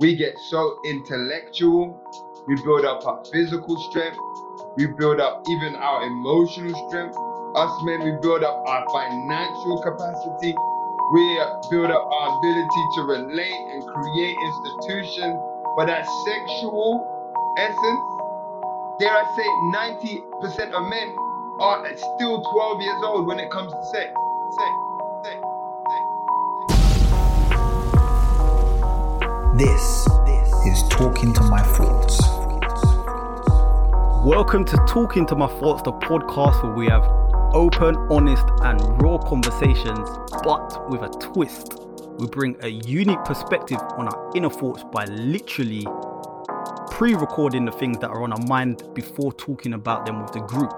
we get so intellectual. We build up our physical strength. We build up even our emotional strength. Us men, we build up our financial capacity. We build up our ability to relate and create institutions. But that sexual essence, dare I say, 90% of men are still 12 years old when it comes to sex. Sex. This is Talking to My Thoughts. Welcome to Talking to My Thoughts, the podcast where we have open, honest, and raw conversations, but with a twist. We bring a unique perspective on our inner thoughts by literally pre recording the things that are on our mind before talking about them with the group.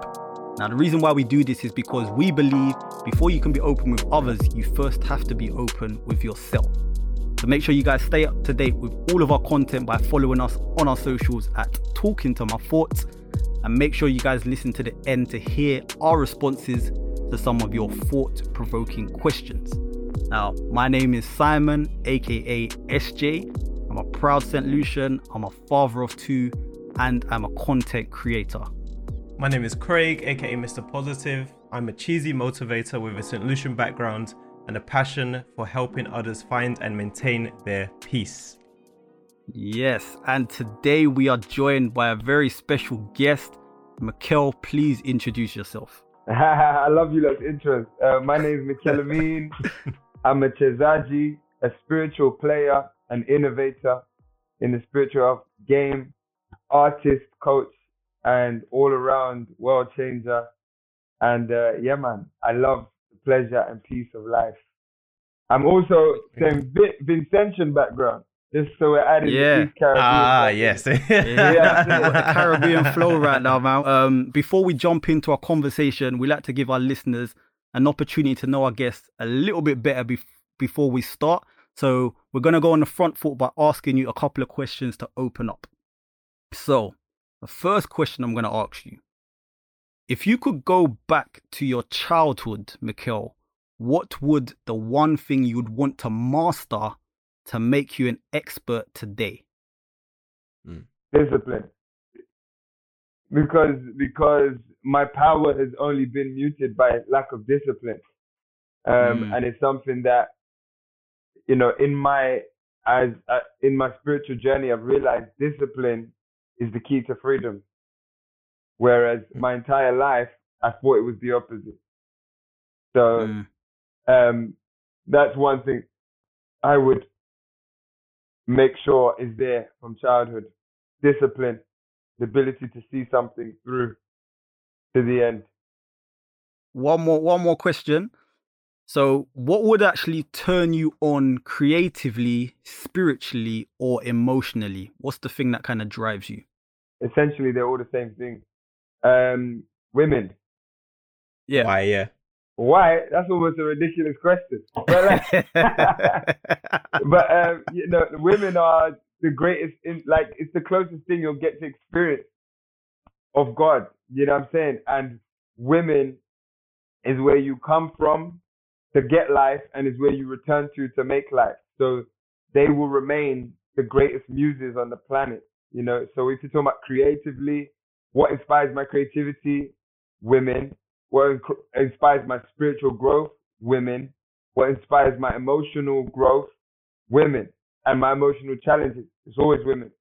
Now, the reason why we do this is because we believe before you can be open with others, you first have to be open with yourself. So make sure you guys stay up to date with all of our content by following us on our socials at Talking to My Thoughts. And make sure you guys listen to the end to hear our responses to some of your thought provoking questions. Now, my name is Simon, aka SJ. I'm a proud St. Lucian, I'm a father of two, and I'm a content creator. My name is Craig, aka Mr. Positive. I'm a cheesy motivator with a St. Lucian background and a passion for helping others find and maintain their peace. Yes, and today we are joined by a very special guest. Mikel, please introduce yourself. I love you lot intros. Uh, my name is Mikel Ameen. I'm a Chezaji, a spiritual player, an innovator in the spiritual game, artist, coach, and all around world changer. And uh, yeah, man, I love the pleasure and peace of life. I'm also saying Vincentian background. Just so we're adding Yeah. the East Caribbean. Ah, background. yes. Yeah, got the Caribbean flow right now, man. Um, before we jump into our conversation, we like to give our listeners an opportunity to know our guests a little bit better bef- before we start. So we're gonna go on the front foot by asking you a couple of questions to open up. So the first question I'm gonna ask you: If you could go back to your childhood, Mikel, what would the one thing you'd want to master to make you an expert today? discipline because because my power has only been muted by lack of discipline um Mm. and it's something that you know in my as uh, in my spiritual journey i've realized discipline is the key to freedom whereas my entire life i thought it was the opposite so Mm. um, that's one thing I would make sure is there from childhood. Discipline, the ability to see something through to the end. one more one more question so what would actually turn you on creatively spiritually or emotionally what's the thing that kind of drives you Essentially, they're all the same thing. Um, women. yeah Why, yeah. Why? That's almost a ridiculous question. But, like, but um, you know, women are the greatest. In, like, it's the closest thing you'll get to experience of God. You know what I'm saying? And women is where you come from to get life, and is where you return to to make life. So they will remain the greatest muses on the planet. You know. So if you're talking about creatively, what inspires my creativity? Women. What inspires my spiritual growth? Women. What inspires my emotional growth? Women. And my emotional challenges? It's always women.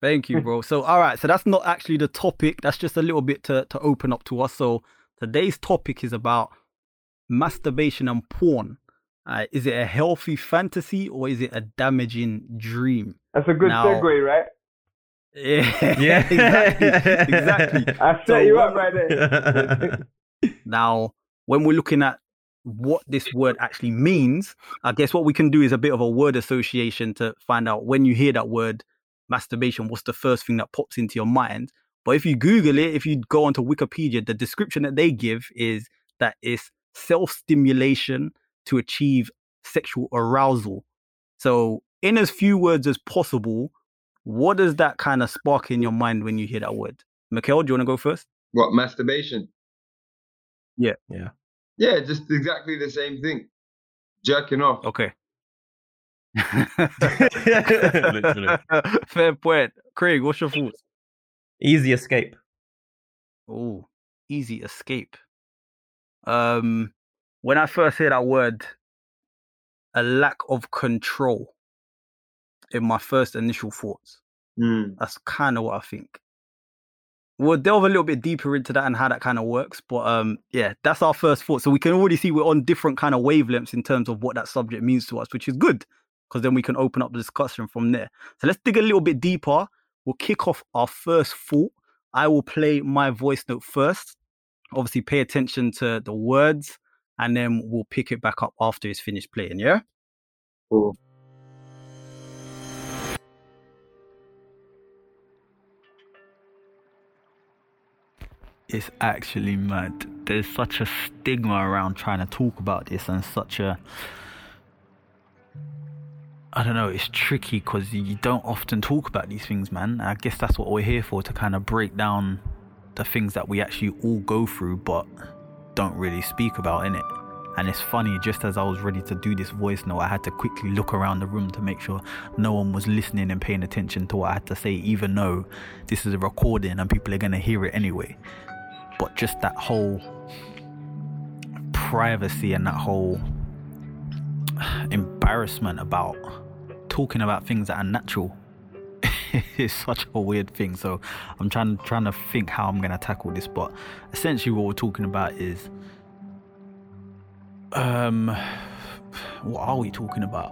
thank you bro so all right so that's not actually the topic that's just a little bit to, to open up to us so today's topic is about masturbation and porn uh, is it a healthy fantasy or is it a damaging dream That's a good Now- segue, right? Yeah Yeah. exactly exactly I set So you up right there. Now, when we're looking at what this word actually means, I guess what we can do is a bit of a word association to find out when you hear that word masturbation, what's the first thing that pops into your mind. But if you Google it, if you go onto Wikipedia, the description that they give is that it's self stimulation to achieve sexual arousal. So, in as few words as possible, what does that kind of spark in your mind when you hear that word? Mikel, do you want to go first? What masturbation? Yeah. Yeah. Yeah, just exactly the same thing. Jerking off. Okay. Fair point. Craig, what's your thoughts? Easy escape. Oh, easy escape. Um, when I first hear that word, a lack of control. In my first initial thoughts, Mm. that's kind of what I think. We'll delve a little bit deeper into that and how that kind of works, but um, yeah, that's our first thought. So we can already see we're on different kind of wavelengths in terms of what that subject means to us, which is good because then we can open up the discussion from there. So let's dig a little bit deeper. We'll kick off our first thought. I will play my voice note first. Obviously, pay attention to the words, and then we'll pick it back up after it's finished playing. Yeah. Cool. It's actually mad. There's such a stigma around trying to talk about this, and such a I don't know, it's tricky because you don't often talk about these things, man. I guess that's what we're here for to kind of break down the things that we actually all go through but don't really speak about in it. And it's funny, just as I was ready to do this voice note, I had to quickly look around the room to make sure no one was listening and paying attention to what I had to say, even though this is a recording and people are going to hear it anyway. But just that whole privacy and that whole embarrassment about talking about things that are natural is such a weird thing. So I'm trying trying to think how I'm gonna tackle this. But essentially, what we're talking about is, um, what are we talking about?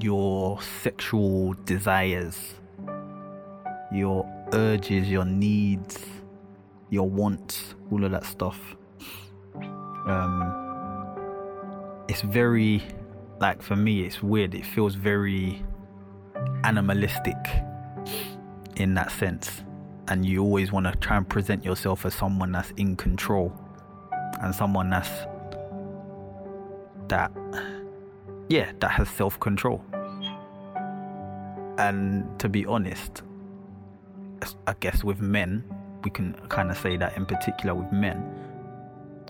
Your sexual desires, your urges, your needs, your wants, all of that stuff. Um, it's very like for me it's weird. It feels very animalistic in that sense. And you always want to try and present yourself as someone that's in control and someone that's that yeah that has self-control. And to be honest i guess with men we can kind of say that in particular with men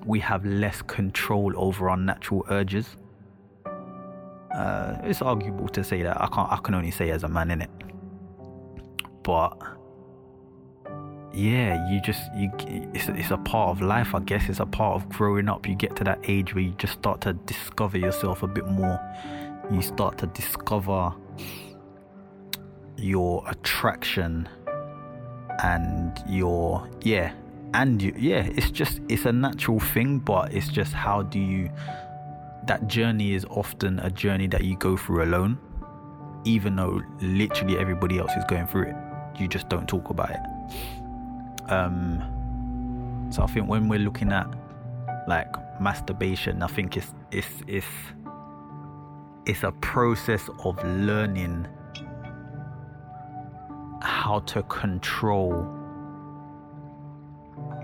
we have less control over our natural urges. Uh, it's arguable to say that. I can't. I can only say as a man in it. But yeah, you just you. It's it's a part of life, I guess. It's a part of growing up. You get to that age where you just start to discover yourself a bit more. You start to discover your attraction and your yeah and you, yeah it's just it's a natural thing but it's just how do you that journey is often a journey that you go through alone even though literally everybody else is going through it. You just don't talk about it. Um so i think when we're looking at like masturbation i think it's it's it's it's a process of learning how to control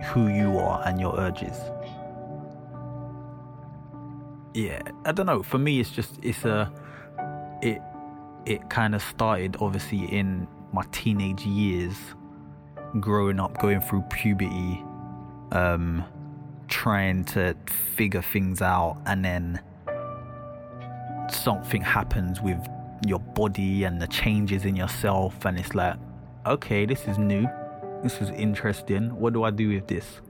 who you are and your urges. Yeah, I don't know. For me, it's just it's a it it kind of started obviously in my teenage years, growing up, going through puberty, um, trying to figure things out, and then something happens with your body and the changes in yourself, and it's like, okay, this is new this is interesting. What do I do with this?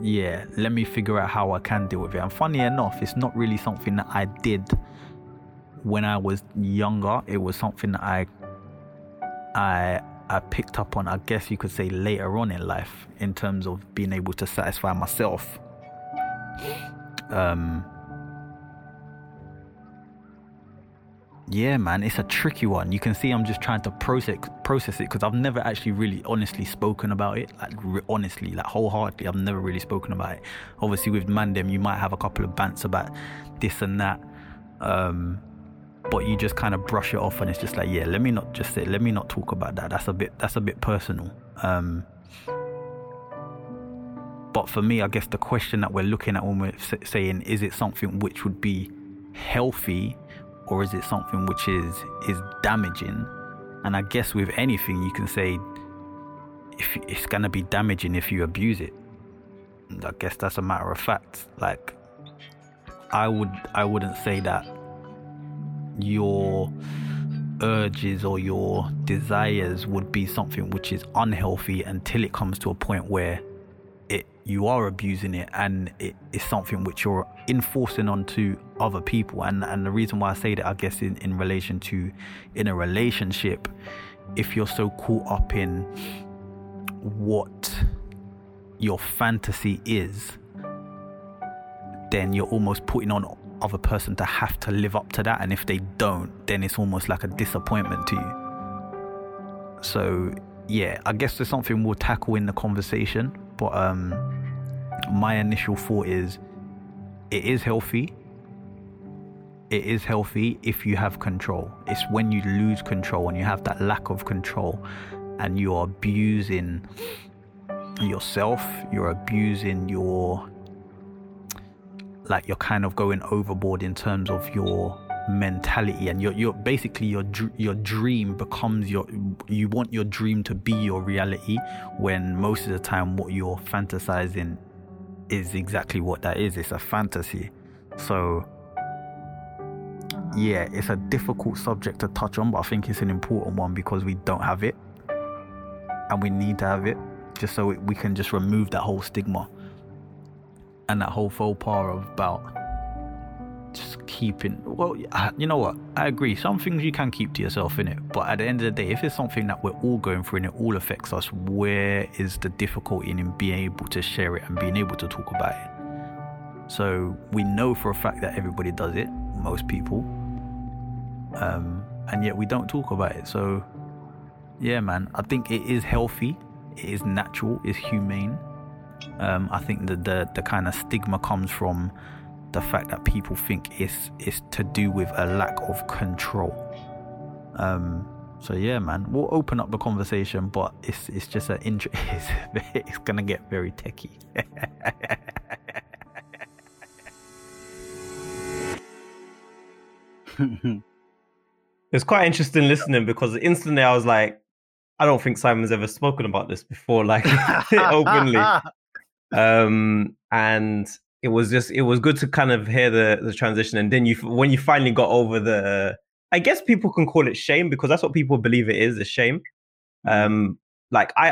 Yeah, let me figure out how I can deal with it. And funny enough, it's not really something that I did when I was younger. It was something that I I I picked up on, I guess you could say later on in life, in terms of being able to satisfy myself. Um yeah man it's a tricky one. You can see i'm just trying to process process it because i've never actually really honestly spoken about it like re- honestly like wholeheartedly i've never really spoken about it. Obviously with mandem you might have a couple of bants about this and that um but you just kind of brush it off and it's just like yeah let me not just say let me not talk about that. That's a bit that's a bit personal um but for me i guess the question that we're looking at when we're saying is it something which would be healthy or is it something which is is damaging? And i guess with anything you can say if it's to be damaging if you abuse it. And i guess that's a matter of fact. Like I would I wouldn't say that your urges or your desires would be something which is unhealthy until it comes to a point where you are abusing it and it is something which you're enforcing onto other people. And and the reason why I say that I guess in, in relation to in a relationship if you're so caught up in what your fantasy is then you're almost putting on other person to have to live up to that. And if they don't then it's almost like a disappointment to you. So yeah i guess there's something we'll tackle in the conversation but um my initial thought is it is healthy. It is healthy if you have control. It's when you lose control and you have that lack of control and you're abusing yourself you're abusing your like you're kind of going overboard in terms of your mentality and you're, you're basically your your dream becomes your you want your dream to be your reality when most of the time what you're fantasizing is exactly what that is. It's a fantasy. So yeah it's a difficult subject to touch on but i think it's an important one because we don't have it and we need to have it just so we can just remove that whole stigma and that whole faux pas of about just keeping well you know what? I agree. Some things you can keep to yourself in it but at the end of the day if it's something that we're all going through and it all affects us where is the difficulty in being able to share it and being able to talk about it? So we know for a fact that everybody does it most people. Um, and yet we don't talk about it. So yeah man i think it is healthy. It is natural. It's humane. Um, I think that the the kind of stigma comes from the fact that people think it's it's to do with a lack of control. Um, so yeah, man, we'll open up the conversation, but it's it's just an int- it's, it's gonna get very techie. It's quite interesting listening because instantly I was like, I don't think Simon's ever spoken about this before, like openly. Um, and it was just it was good to kind of hear the the transition, and then you when you finally got over the, I guess people can call it shame because that's what people believe it is a shame. Um, like I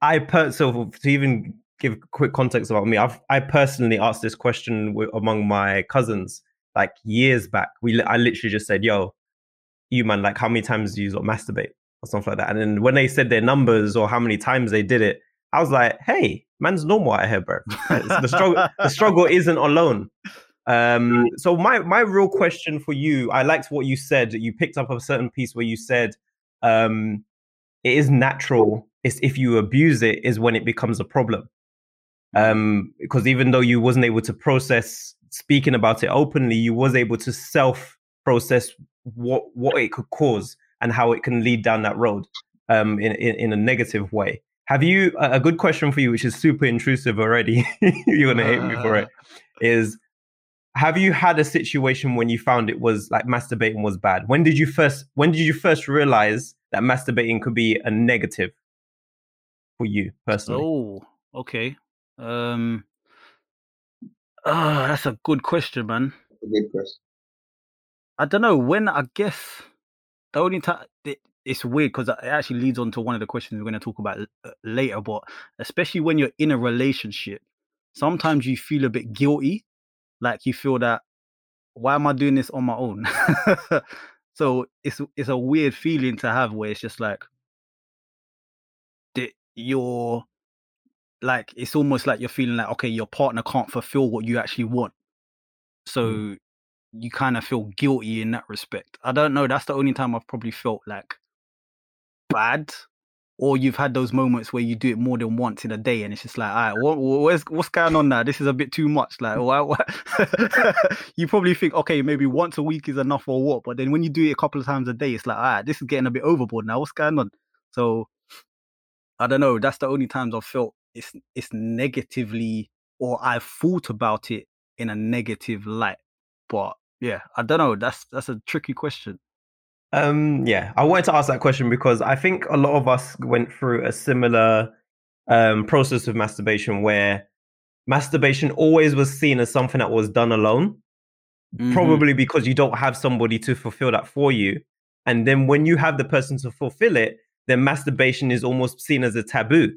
I I per so to even give quick context about me, I've I personally asked this question w- among my cousins like years back. We I literally just said, "Yo, you man, like how many times do you like, masturbate or something like that?" And then when they said their numbers or how many times they did it, I was like, "Hey, man's normal out here, bro. the struggle the struggle isn't alone." Um, so my my real question for you, I liked what you said. You picked up a certain piece where you said, um, "It is natural. It's if you abuse it, is when it becomes a problem." Um, because even though you wasn't able to process speaking about it openly, you was able to self process what what it could cause and how it can lead down that road um, in, in in a negative way. Have you a good question for you, which is super intrusive already? You're gonna hate me for it. Is have you had a situation when you found it was like masturbating was bad? When did you first when did you first realize that masturbating could be a negative for you personally? Oh, okay. Um, ah, that's a good question, man. Good question. I don't know when. I guess the only time it, it's weird because it actually leads on to one of the questions we're going to talk about l- uh, later. But especially when you're in a relationship, sometimes you feel a bit guilty, like you feel that why am I doing this on my own? so it's it's a weird feeling to have where it's just like that you're like it's almost like you're feeling like okay your partner can't fulfill what you actually want so you kind of feel guilty in that respect i don't know that's the only time i've probably felt like bad or you've had those moments where you do it more than once in a day and it's just like all right what, what's, what's going on now? This is a bit too much. Like mm. why, why? you probably think okay maybe once a week is enough or what but then when you do it a couple of times a day it's like all right this is getting a bit overboard now. What's going on? So i don't know. That's the only times i've felt it's it's negatively or i've thought about it in a negative light. But yeah i don't know. That's that's a tricky question Um, yeah, I wanted to ask that question because I think a lot of us went through a similar um, process of masturbation where masturbation always was seen as something that was done alone. Mhm. probably because you don't have somebody to fulfill that for you. And then when you have the person to fulfill it, then masturbation is almost seen as a taboo.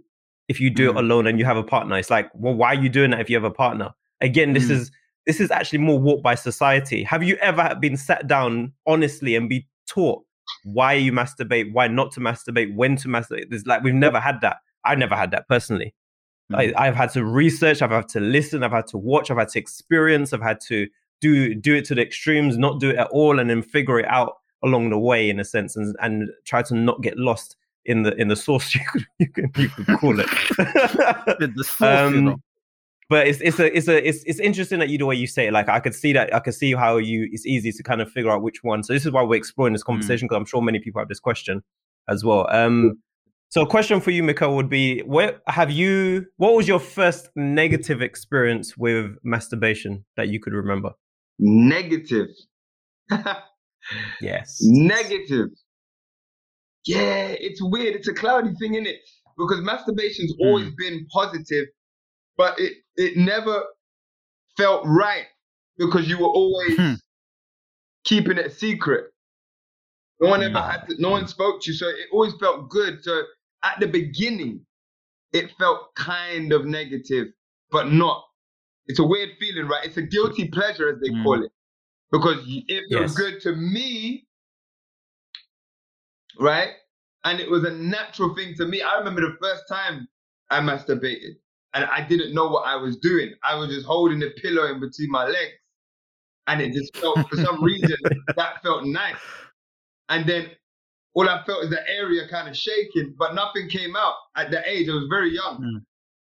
If you do Mm. it alone and you have a partner, it's like, well, why are you doing that if you have a partner? Again, this Mm. is this is actually more warped by society. Have you ever been sat down honestly and be taught why you masturbate, why not to masturbate, when to masturbate? There's like we've never had that. I've never had that personally. I, I've had to research, I've had to listen, I've had to watch, I've had to experience, I've had to do do it to the extremes, not do it at all, and then figure it out along the way in a sense, and and try to not get lost in the in the source you could you could, you could call it. The, the source, um, but it's it's a it's a it's it's interesting that you the way you say it. Like I could see that I could see how you it's easy to kind of figure out which one. So this is why we're exploring this conversation because I'm sure many people have this question as well. Um, so a question for you, Mika, would be: Where have you? What was your first negative experience with masturbation that you could remember? Negative. Yes. Negative. Yeah, it's weird. It's a cloudy thing, isn't it? Because masturbation's Hmm. always been positive, but it it never felt right because you were always Hmm. keeping it secret. No one ever Hmm. had to, no one spoke to you, so it always felt good. So at the beginning, it felt kind of negative, but not. It's a weird feeling, right? It's a guilty pleasure, as they Mm. call it, because it feels Yes. good to me, right? And it was a natural thing to me. I remember the first time I masturbated, and I didn't know what I was doing. I was just holding the pillow in between my legs, and it just felt, for some reason, that felt nice. And then all I felt is the area kind of shaking, but nothing came out at the age. I was very young. Mm.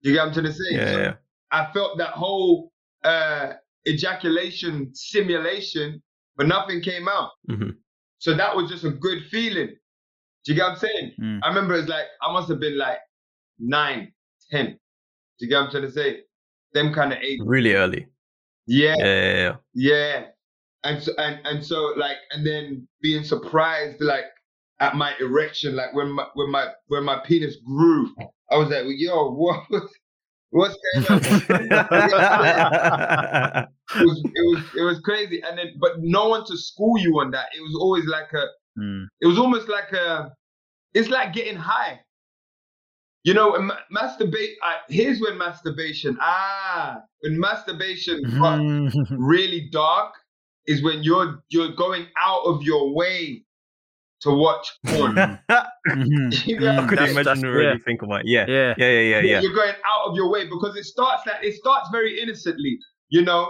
You get what I'm trying to say? Yeah, So yeah. I felt that whole uh, ejaculation simulation, but nothing came out. Mhm. So that was just a good feeling. Do you get what I'm saying? Mm. I remember it's like I must have been like nine, ten. Do you get what I'm trying to say? Them kind of age. Really early. Yeah, Yeah, yeah, yeah. yeah. And so and and so like and then being surprised like at my erection, like when my when my when my penis grew, I was like, yo, what what's going on? it was it was it was crazy. And then but no one to school you on that. It was always like a Mm. it was almost like a it's like getting high you know ma- masturbate uh, here's when masturbation ah when masturbation got Mhm. really dark is when you're you're going out of your way to watch porn Mhm. You know, I Mm, couldn't that's- imagine that's- to really yeah. think about it. Yeah. Yeah. Yeah, yeah, yeah, yeah. you're going out of your way because it starts that it starts very innocently you know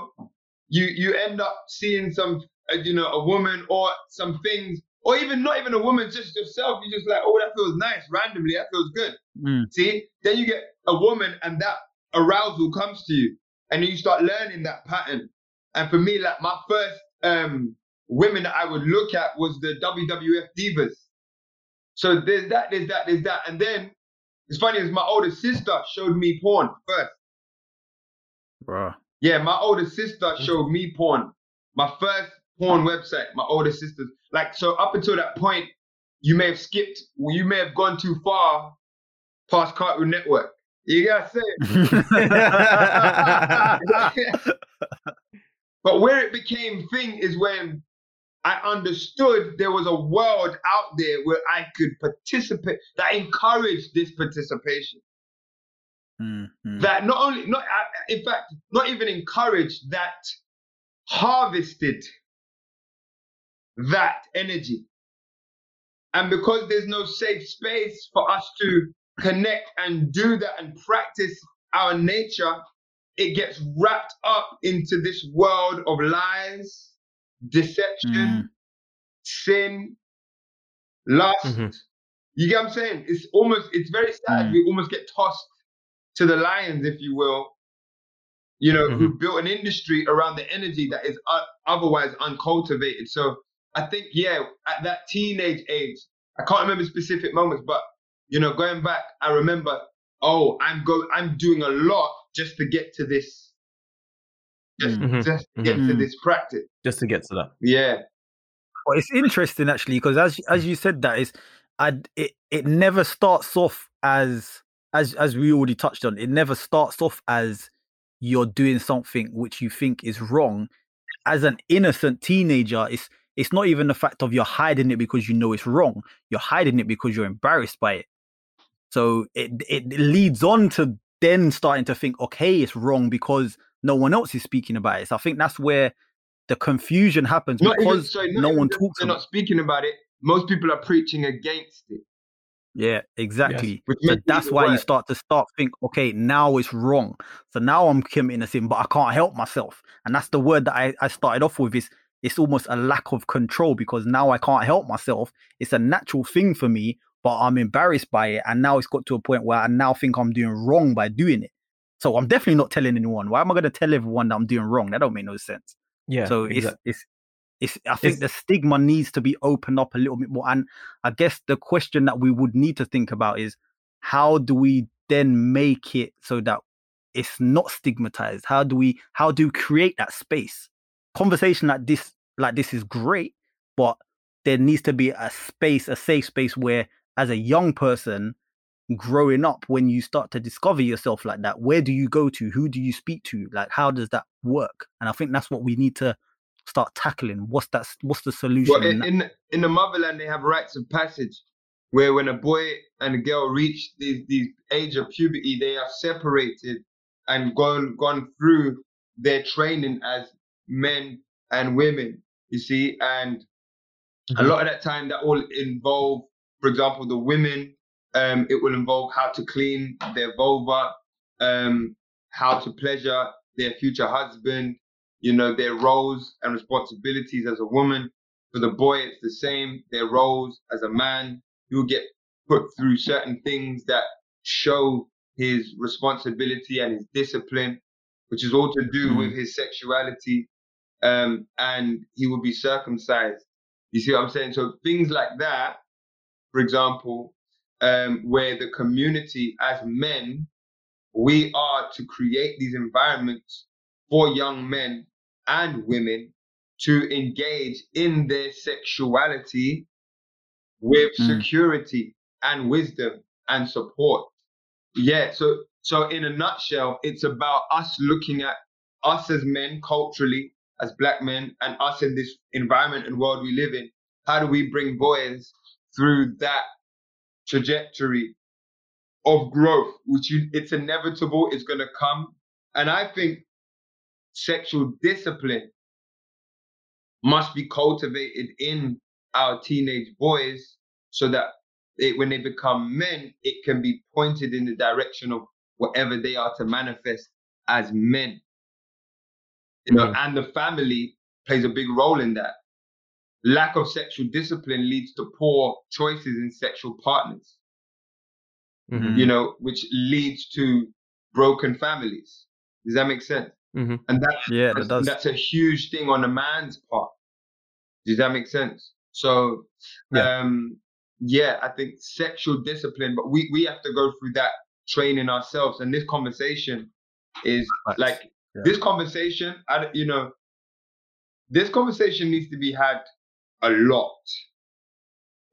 you you end up seeing some uh, you know a woman or some things or even not even a woman just yourself You're just like oh that feels nice randomly that feels good Mm. see then you get a woman and that arousal comes to you and you start learning that pattern and for me like my first um women that i would look at was the wwf divas so there's that there's that there's that and then it's funny as my older sister showed me porn first Bruh. yeah, my older sister showed me porn. My first porn website, my older sister's. Like, so up until that point, you may have skipped, you may have gone too far past Cartoon Network. You gotta say it. but where it became thing is when I understood there was a world out there where I could participate, that encouraged this participation Mm, mm. that not only not in fact not even encouraged that harvested that energy and because there's no safe space for us to connect and do that and practice our nature it gets wrapped up into this world of lies deception Mm. sin lust Mhm. you get what i'm saying it's almost it's very sad Mm. we almost get tossed to the lions, if you will, you know, who built an industry around the energy that is uh, otherwise uncultivated. So I think, yeah, at that teenage age, I can't remember specific moments, but you know, going back, I remember, oh, I'm go, I'm doing a lot just to get to this, just, Mhm. just to get to Mhm. this practice. Just to get to that. Yeah, Well, it's interesting actually because as as you said that is, I it it never starts off as as as we already touched on. It never starts off as you're doing something which you think is wrong. as an innocent teenager, it's it's not even the fact of you're hiding it because you know it's wrong. You're hiding it because you're embarrassed by it. So it it leads on to then starting to think, okay, it's wrong because no one else is speaking about it. So I think that's where the confusion happens Not even, because sorry, no one talks They're about not speaking about it. Most people are preaching against it. Yeah, exactly. Which So that's even why you start to start think, okay, now it's wrong. So now I'm committing a sin, but I can't help myself. And that's the word that I, I started off with is it's almost a lack of control because now I can't help myself. It's a natural thing for me, but I'm embarrassed by it. And now it's got to a point where I now think I'm doing wrong by doing it. So I'm definitely not telling anyone. Why am I going to tell everyone that I'm doing wrong? That don't make no sense. Yeah. so it's it's it's I think It's- the stigma needs to be opened up a little bit more. And I guess the question that we would need to think about is how do we then make it so that it's not stigmatized? How do we how do we create that space? Conversation like this like this is great, but there needs to be a space, a safe space where as a young person growing up when you start to discover yourself like that where do you go to? Who do you speak to? Like how does that work? And i think that's what we need to start tackling. What's that what's the solution Well, in in, in the motherland, they have rites of passage, where when a boy and a girl reach the the age of puberty, they are separated and gone gone through their training as men and women. You see, and a lot of that time that will involve, for example, the women. Um, it will involve how to clean their vulva, um, how to pleasure their future husband, you know, their roles and responsibilities as a woman. For the boy, it's the same. Their roles as a man, he will get put through certain things that show his responsibility and his discipline, which is all to do Mm. with his sexuality. Um, and he will be circumcised. You see what I'm saying? So things like that, for example, um, where the community as men, we are to create these environments for young men and women to engage in their sexuality with Mm. security and wisdom and support. Yeah, so so in a nutshell, it's about us looking at us as men culturally, as black men, and us in this environment and world we live in. How do we bring boys through that trajectory of growth, which you, it's inevitable, it's going to come. And I think sexual discipline must be cultivated in our teenage boys so that it, when they become men, it can be pointed in the direction of whatever they are to manifest as men. You know, and the family plays a big role in that. Lack of sexual discipline leads to poor choices in sexual partners Mhm. you know, which leads to broken families. Does that make sense? Mhm. And that, yeah that that's, does that's a huge thing on a man's part. Does that make sense? So, Yeah. um, yeah, I think sexual discipline, but we, we have to go through that training ourselves. And this conversation is Facts. like Yeah. this conversation. I, you know, this conversation needs to be had a lot.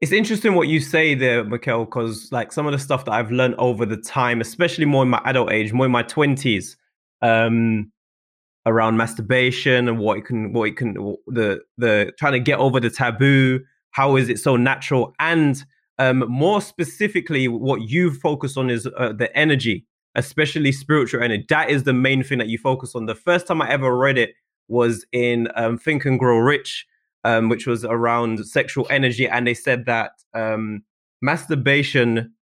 It's interesting what you say there, Mikel, because like some of the stuff that I've learned over the time, especially more in my adult age, more in my twenties, um, around masturbation and what it can, what it can, the the trying to get over the taboo. How is it so natural? And um, more specifically, what you focus on is uh, the energy, especially spiritual energy. That is the main thing that you focus on. The first time I ever read it was in um, Think and Grow Rich um, which was around sexual energy, and they said that um, masturbation,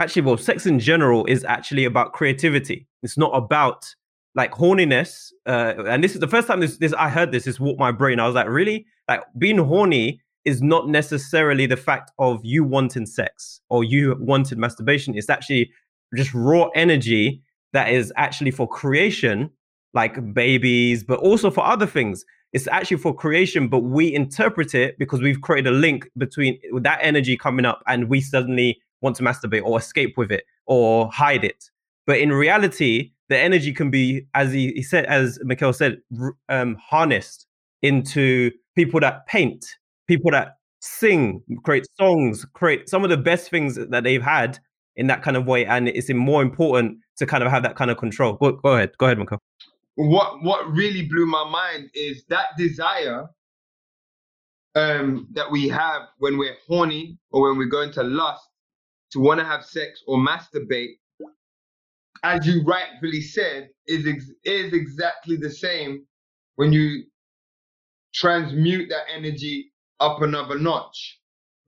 actually, well, sex in general is actually about creativity. It's not about like horniness. Uh, and this is the first time this, this I heard this. This walked my brain. I was like, really? Like being horny is not necessarily the fact of you wanting sex or you wanted masturbation. It's actually just raw energy that is actually for creation, like babies, but also for other things it's actually for creation, but we interpret it because we've created a link between that energy coming up and we suddenly want to masturbate or escape with it or hide it. But in reality, the energy can be, as he, he said, as Mikel said, um, harnessed into people that paint, people that sing, create songs, create some of the best things that they've had in that kind of way. And it's more important to kind of have that kind of control. Go, go ahead. Go ahead, Mikel. what what really blew my mind is that desire um that we have when we're horny or when we're going to lust to want to have sex or masturbate as you rightfully said is ex- is exactly the same when you transmute that energy up another notch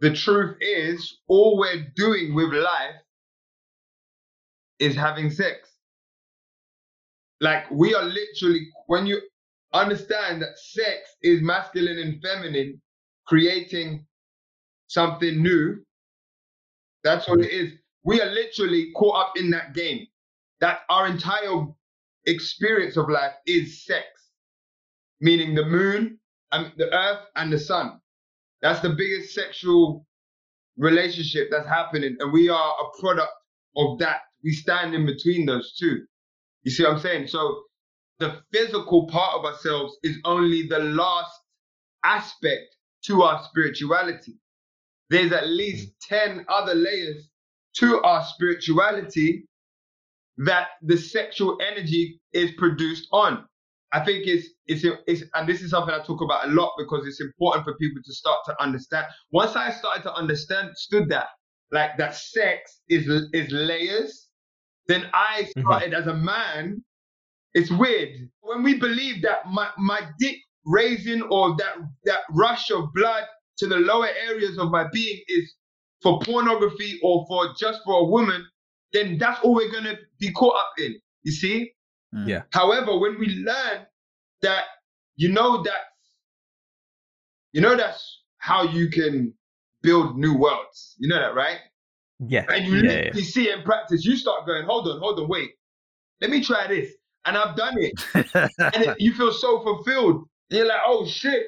the truth is all we're doing with life is having sex. Like we are literally when you understand that sex is masculine and feminine creating something new that's what it is. We are literally caught up in that game that our entire experience of life is sex meaning the moon and the earth and the sun. That's the biggest sexual relationship that's happening and we are a product of that we stand in between those two you see what I'm saying? So the physical part of ourselves is only the last aspect to our spirituality. There's at least 10 other layers to our spirituality that the sexual energy is produced on. I think it's, it's, it's, and this is something I talk about a lot because it's important for people to start to understand. Once I started to understand, stood that, like that sex is, is layers, then I Mhm. started as a man. It's weird when we believe that my, my dick raising or that that rush of blood to the lower areas of my being is for pornography or for just for a woman, then that's all we're gonna be caught up in. You see? Mm. Yeah. However, when we learn that you know that you know that's how you can build new worlds. You know that, right? Yeah. and you yeah, literally see it in practice, you start going, hold on, hold on, wait, let me try this. And I've done it. And it, you feel so fulfilled. You're like, oh shit.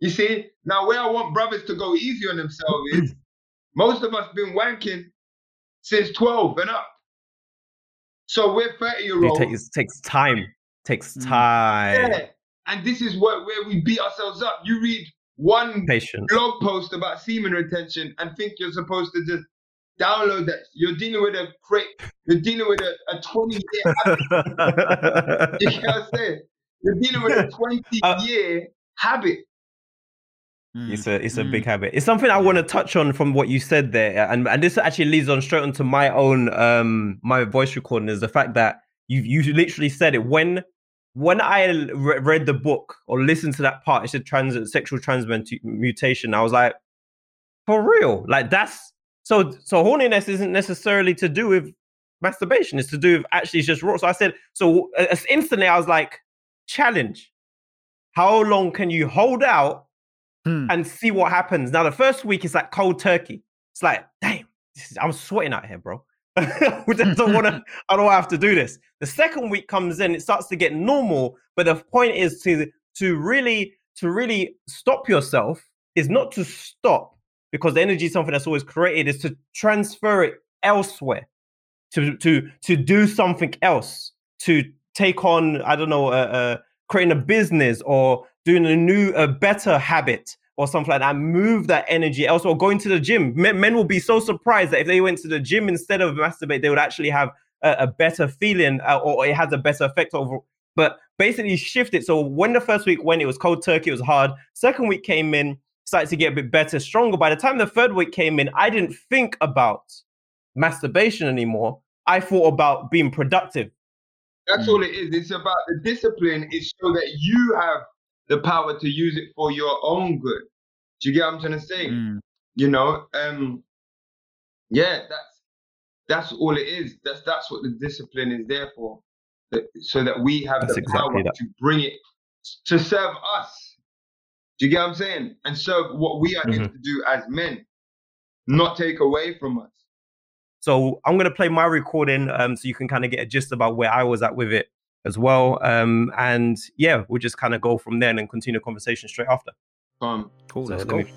You see, now where I want brothers to go easy on themselves is most of us been wanking since 12 and up. So we're 30 year It olds. takes, takes time. Takes Mm. time. Yeah. And this is what where we beat ourselves up. You read one Patience. blog post about semen retention and think you're supposed to just download that. You're dealing with a crate, you're dealing with a, a 20 year habit. You know what I'm saying? You're dealing with a 20 Uh, year habit. Mm. It's a it's a Mm. big habit. It's something I want to touch on from what you said there, and and this actually leads on straight onto my own um my voice recording is the fact that you you literally said it when when I re- read the book or listened to that part. It said trans sexual transmutation. I was like, for real, like that's so so horniness isn't necessarily to do with masturbation. It's to do with actually it's just raw. So I said so uh, instantly I was like, challenge. How long can you hold out Hmm. and see what happens. Now, the first week is like cold turkey. It's like, damn, this is, I'm sweating out here, bro. I don't want to. I don't have to do this. The second week comes in, it starts to get normal. But the point is to to really to really stop yourself is not to stop because the energy is something that's always created. Is to transfer it elsewhere, to to to do something else, to take on I don't know, uh, uh, creating a business or doing a new, a better habit or something like that. Move that energy elsewhere. Or going to the gym. Men, men will be so surprised that if they went to the gym instead of masturbate, they would actually have a, a better feeling uh, or it has a better effect over. But basically shift it. So when the first week when it was cold turkey, it was hard. Second week came in, started to get a bit better, stronger. By the time the third week came in, I didn't think about masturbation anymore. I thought about being productive. That's Mm. all it is. It's about the discipline is so that you have the power to use it for your own good. Do you get what I'm trying to say? Mm. You know, um, yeah, that's that's all it is. That's that's what the discipline is there for, that, so that we have That's the exactly power that. to bring it to serve us. Do you get what I'm saying? And serve what we are here Mhm. to do as men, not take away from us. So I'm gonna play my recording, um, so you can kind of get a gist about where I was at with it as well. Um, and yeah, we'll just kind of go from there and continue the conversation straight after. Um, Cool. So Let's go. me-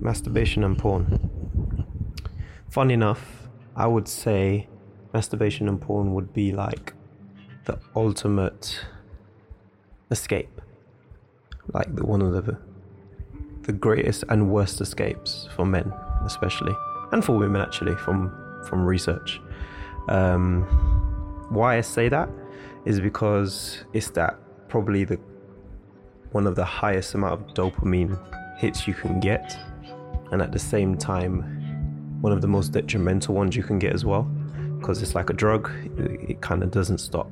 Masturbation and porn. Fun enough, I would say masturbation and porn would be like the ultimate escape. Like the one of the the greatest and worst escapes for men, especially, and for women actually, from from research. Um, why I say that is because it's that probably the one of the highest amount of dopamine hits you can get, and at the same time, one of the most detrimental ones you can get as well, because it's like a drug. It, it kind of doesn't stop,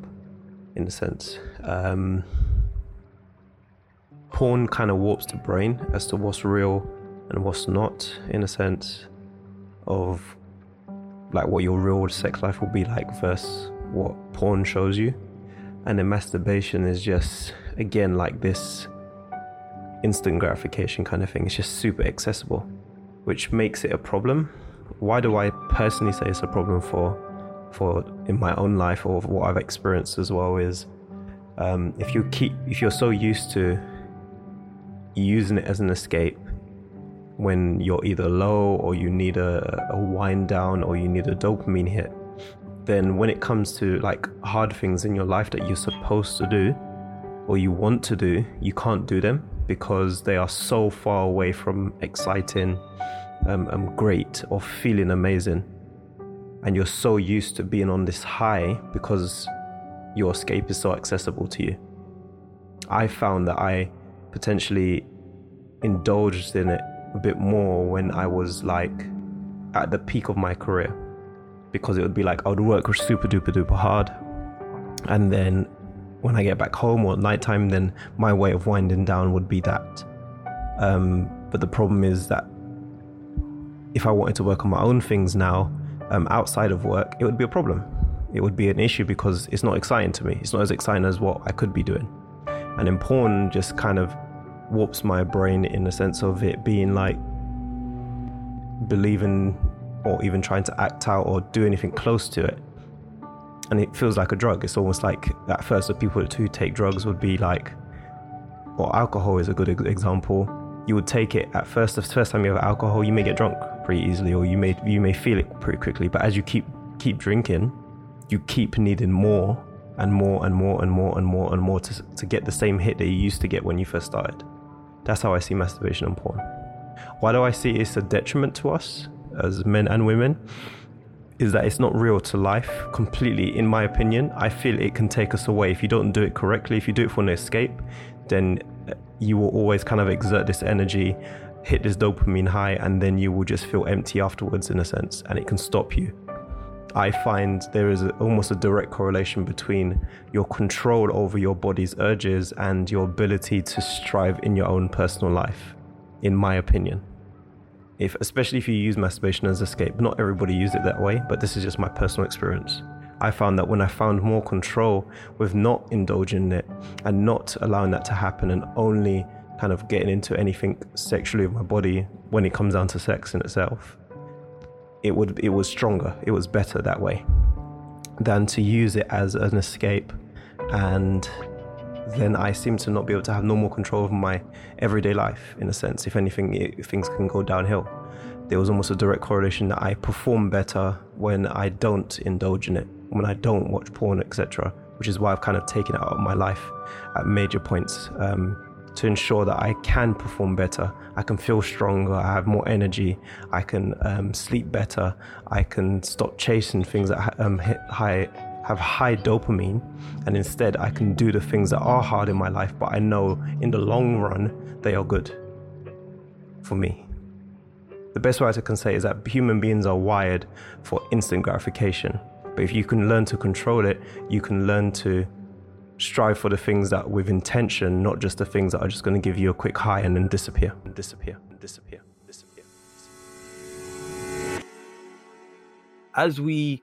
in a sense. Um, porn kind of warps the brain as to what's real and what's not, in a sense of like what your real sex life will be like versus what porn shows you. And then masturbation is just again like this instant gratification kind of thing. It's just super accessible, which makes it a problem. Why do I personally say it's a problem for for in my own life or what I've experienced as well is um, if you keep if you're so used to using it as an escape when you're either low or you need a, a wind down or you need a dopamine hit then when it comes to like hard things in your life that you're supposed to do or you want to do you can't do them because they are so far away from exciting um, great or feeling amazing and you're so used to being on this high because your escape is so accessible to you. I found that i potentially indulged in it a bit more when I was like at the peak of my career because it would be like I would work super duper duper hard. And then when I get back home or at nighttime then my way of winding down would be that. Um, but the problem is that if I wanted to work on my own things now um, outside of work it would be a problem it would be an issue because it's not exciting to me it's not as exciting as what I could be doing and in porn just kind of warps my brain in the sense of it being like believing or even trying to act out or do anything close to it. And it feels like a drug. It's almost like at first the people who take drugs would be like, or alcohol is a good example. You would take it at first. The first time you have alcohol, you may get drunk pretty easily, or you may you may feel it pretty quickly. But as you keep keep drinking, you keep needing more and more and more and more and more and more to to get the same hit that you used to get when you first started. That's how I see masturbation and porn. Why do I see it's a detriment to us as men and women? Is that it's not real to life completely, in my opinion. I feel it can take us away. If you don't do it correctly, if you do it for an escape, then you will always kind of exert this energy, hit this dopamine high, and then you will just feel empty afterwards, in a sense, and it can stop you. I find there is a, almost a direct correlation between your control over your body's urges and your ability to strive in your own personal life, in my opinion. If, especially if you use masturbation as escape, not everybody use it that way, but this is just my personal experience. I found that when I found more control with not indulging in it and not allowing that to happen and only kind of getting into anything sexually with my body when it comes down to sex in itself, it would it was stronger. It was better that way than to use it as an escape and then I seem to not be able to have normal control over my everyday life in a sense. If anything, it, things can go downhill. There was almost a direct correlation that I perform better when I don't indulge in it, when I don't watch porn, etc. Which is why I've kind of taken it out of my life at major points. Um, to ensure that I can perform better. I can feel stronger. I have more energy. I can um, sleep better. I can stop chasing things that um, high, have high dopamine, and instead I can do the things that are hard in my life, but I know in the long run they are good for me. The best way I can say is that human beings are wired for instant gratification. But if you can learn to control it, you can learn to strive for the things that with intention, not just the things that are just going to give you a quick high and then disappear and disappear and disappear. disappear. As we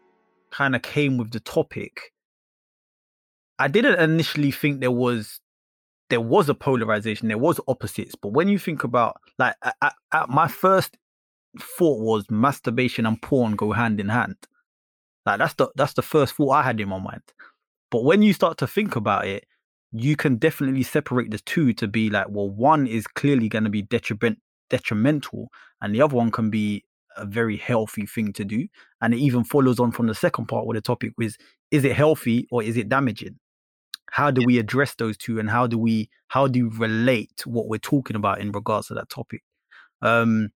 kind of came with the topic, I didn't initially think there was there was a polarization, there was opposites. But when you think about like my first thought was masturbation and porn go hand in hand. Like that's the that's the first thought I had in my mind. But when you start to think about it, you can definitely separate the two to be like, well, one is clearly going to be detriment, detrimental, and the other one can be a very healthy thing to do. And it even follows on from the second part where the topic was, is it healthy or is it damaging? how do we address those two and how do we how do you relate what we're talking about in regards to that topic um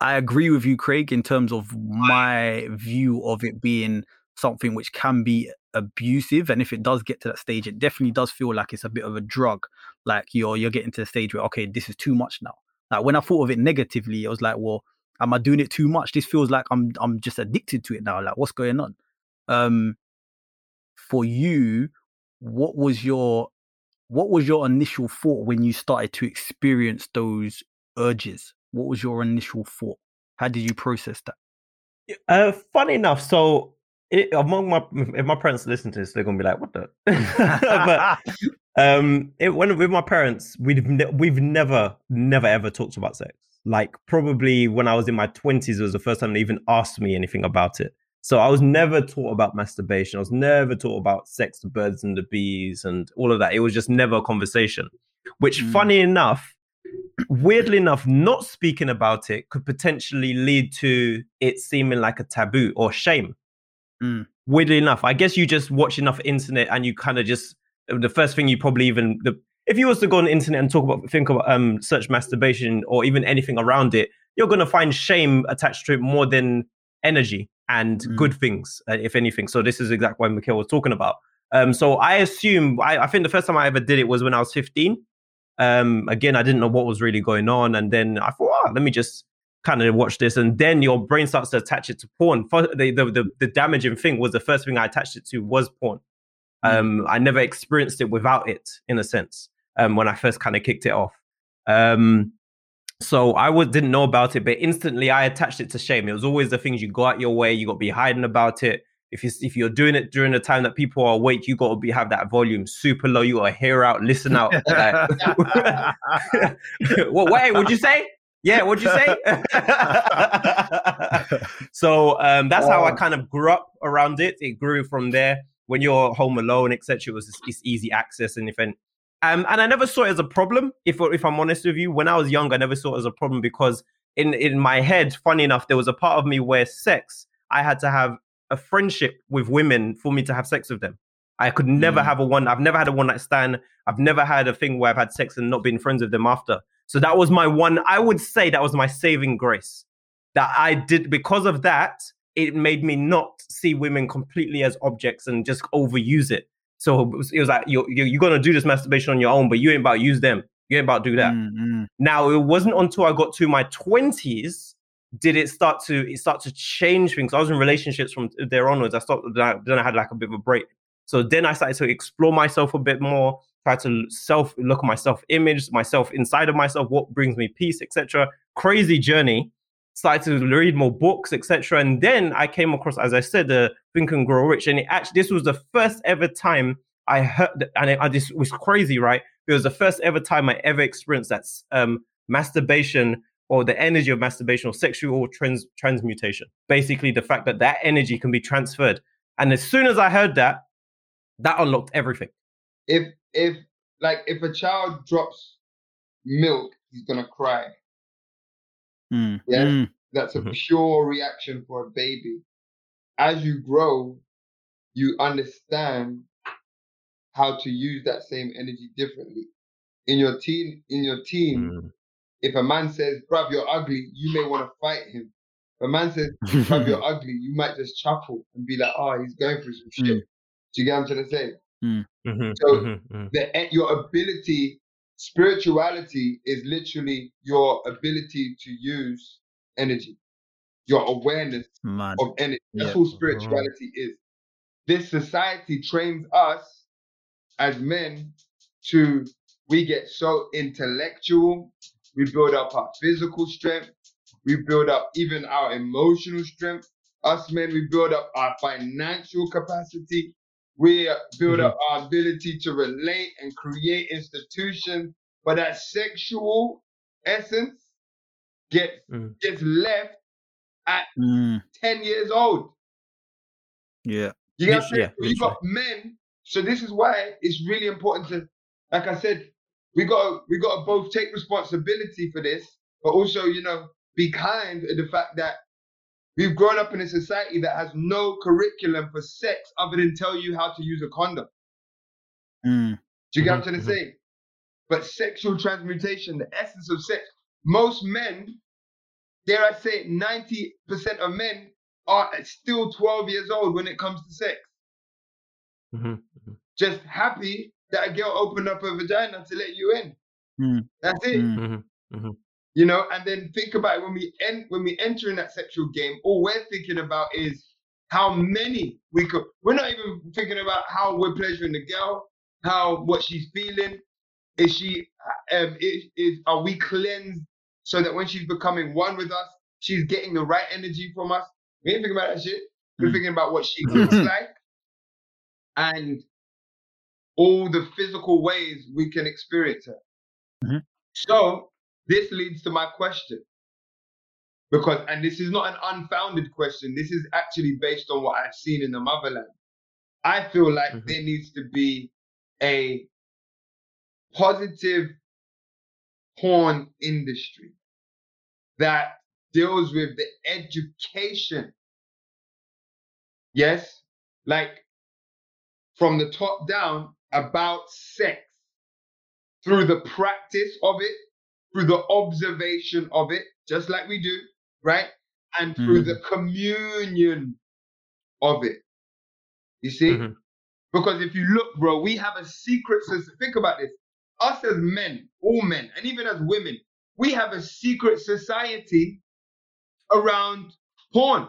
i agree with you craig in terms of my view of it being something which can be abusive and if it does get to that stage it definitely does feel like it's a bit of a drug. Like you're you're getting to the stage where okay this is too much now. Like when i thought of it negatively it was like well am i doing it too much? This feels like i'm i'm just addicted to it now. Like what's going on? Um for you what was your what was your initial thought when you started to experience those urges? What was your initial thought? How did you process that? Uh, funny enough, so it, among my if my parents listen to this, they're gonna be like, "What the?" but um, it, when with my parents, we've ne- we've never never ever talked about sex. Like probably when I was in my twenties, was the first time they even asked me anything about it. So I was never taught about masturbation. I was never taught about sex, the birds and the bees, and all of that. It was just never a conversation. Which, Mm. funny enough, weirdly enough, not speaking about it could potentially lead to it seeming like a taboo or shame. Mm. Weirdly enough, I guess you just watch enough internet and you kind of just the first thing you probably even the if you was to go on the internet and talk about think about um search masturbation or even anything around it, you're gonna find shame attached to it more than energy and Mm. good things, uh, if anything. So this is exactly what Mikel was talking about. Um, so I assume I, I think the first time I ever did it was when I was 15 um again i didn't know what was really going on and then i thought oh, let me just kind of watch this and then your brain starts to attach it to porn the, the, the, the damaging thing was the first thing i attached it to was porn um i never experienced it without it in a sense um when i first kind of kicked it off um so i was, didn't know about it but instantly i attached it to shame it was always the things you go out your way you got to be hiding about it if you if you're doing it during the time that people are awake, you got to be have that volume super low. You got to hear out, listen out. Like, well, wait, what'd you say? Yeah, what'd you say? so um, that's how I kind of grew up around it. It grew from there. When you're home alone, etc., it was it's easy access and if an- um, and I never saw it as a problem. If if I'm honest with you, when I was young, I never saw it as a problem because in in my head, funny enough, there was a part of me where sex, I had to have a friendship with women for me to have sex with them. I could never Mm. have a one. I've never had a one night stand. I've never had a thing where I've had sex and not been friends with them after. So that was my one. I would say that was my saving grace. That I did because of that. It made me not see women completely as objects and just overuse it. So it was, it was like you're, you're you're gonna do this masturbation on your own, but you ain't about to use them. You ain't about to do that. Mm, mm. Now it wasn't until I got to my twenties did it start to it start to change things. I was in relationships from there onwards. I stopped, then I had like a bit of a break. So then I started to explore myself a bit more, try to self look at my self image, myself inside of myself, what brings me peace, etc. Crazy journey. Started to read more books, etc. And then I came across, as I said, the Think and Grow Rich, and it actually this was the first ever time I heard, and it, I just was crazy, right? It was the first ever time I ever experienced that um, masturbation or the energy of masturbation or sexual trans- transmutation. Basically, the fact that that energy can be transferred. And as soon as I heard that, that unlocked everything. If if like if a child drops milk, he's gonna cry. Mm, Yeah. mm, That's a Mhm. pure reaction for a baby. As you grow, you understand how to use that same energy differently. In your teen, in your team, if a man says, "Bruv, you're ugly," you may want to fight him. If a man says, "Bruv, you're ugly," you might just chuckle and be like, "Oh, he's going through some shit." Mm. Do you get what I'm trying to say? Mhm, So- mhm, mhm. the your ability spirituality is literally your ability to use energy your awareness Man. of energy that's Yeah. all spirituality is this society trains us as men to we get so intellectual we build up our physical strength we build up even our emotional strength us men we build up our financial capacity we uh, build up our ability to relate and create institutions but that sexual essence gets Mm. gets left Mm, 10 years old yeah. you get Lit- what I'm saying? yeah, So you got men. So this is why it's really important to, like I said, we got we got to both take responsibility for this, but also you know be kind of the fact that we've grown up in a society that has no curriculum for sex other than tell you how to use a condom. Mm. Do you get what I'm Mhm, trying to mhm. say? But sexual transmutation, the essence of sex, most men, dare I say, 90% of men are still 12 years old when it comes to sex. Mhm. Just happy that a girl opened up her vagina to let you in. Mm. That's it. You know, and then think about it when we end when we enter in that sexual game, all we're thinking about is how many we could we're not even thinking about how we're pleasuring the girl, how what she's feeling. Is she um is, is are we cleansed so that when she's becoming one with us, she's getting the right energy from us? We ain't thinking about that shit. We're Mm. thinking about what she looks like and all the physical ways we can experience her. Mhm. So this leads to my question. Because, and this is not an unfounded question, this is actually based on what I've seen in the motherland. I feel like Mhm. there needs to be a positive porn industry that deals with the education. Yes, like from the top down about sex through the practice of it, through the observation of it, just like we do, right? And through Mhm. the communion of it. You see? Mhm. Because if you look, bro, we have a secret society. Think about this. Us as men, all men, and even as women, we have a secret society around porn.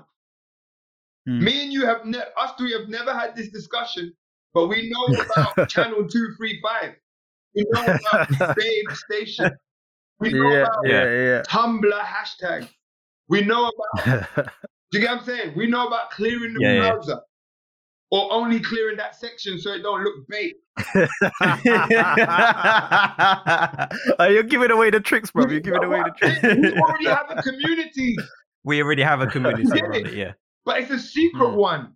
Mm. Me and you have, ne- us three have never had this discussion, but we know about Channel 235. We know about Babe Station. We know yeah, about yeah, yeah. Tumblr hashtag. We know about, do you get what I'm saying? We know about clearing the Yeah, yeah. browser. Or only clearing that section so it don't look bait. oh, you're giving away the tricks, bro. You're giving away the tricks. We already have a community, we already have a community it? it. Yeah. but it's a secret Hmm. one.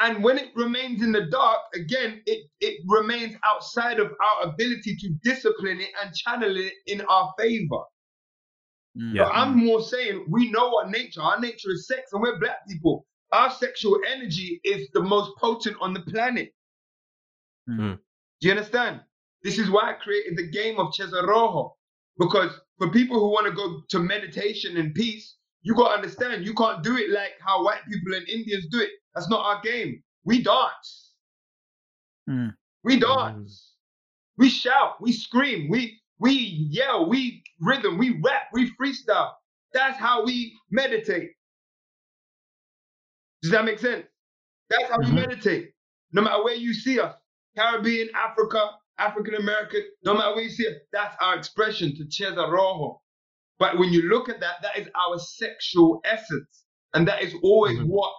And when it remains in the dark, again, it, it remains outside of our ability to discipline it and channel it in our favor. Mm. Yeah. But I'm more saying we know our nature, our nature is sex, and we're black people. Our sexual energy is the most potent on the planet. Mm. Do you understand? This is why I created the game of Cesarojo. Because for people who want to go to meditation and peace, you got to understand, you can't do it like how white people and Indians do it. That's not our game. We dance. Mm. We dance. We shout. We scream. We we yell. We rhythm. We rap. We freestyle. That's how we meditate. Does that make sense? That's how we Mhm. meditate. No matter where you see us, Caribbean, Africa, African American, no matter where you see us, that's our expression to Cheza Rojo. But when you look at that, that is our sexual essence. And that is always Mhm. what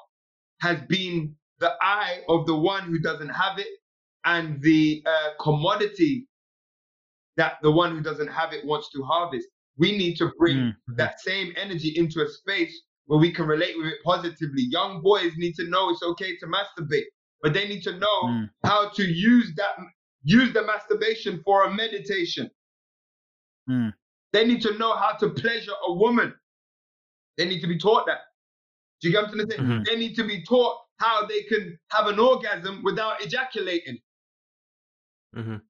has been the eye of the one who doesn't have it and the uh, commodity that the one who doesn't have it wants to harvest. We need to bring Mm. that same energy into a space where we can relate with it positively. Young boys need to know it's okay to masturbate, but they need to know Mm. how to use that use the masturbation for a meditation. Mm. They need to know how to pleasure a woman. They need to be taught that. Do you get what I'm trying to say? Mhm. They need to be taught how they can have an orgasm without ejaculating Mhm.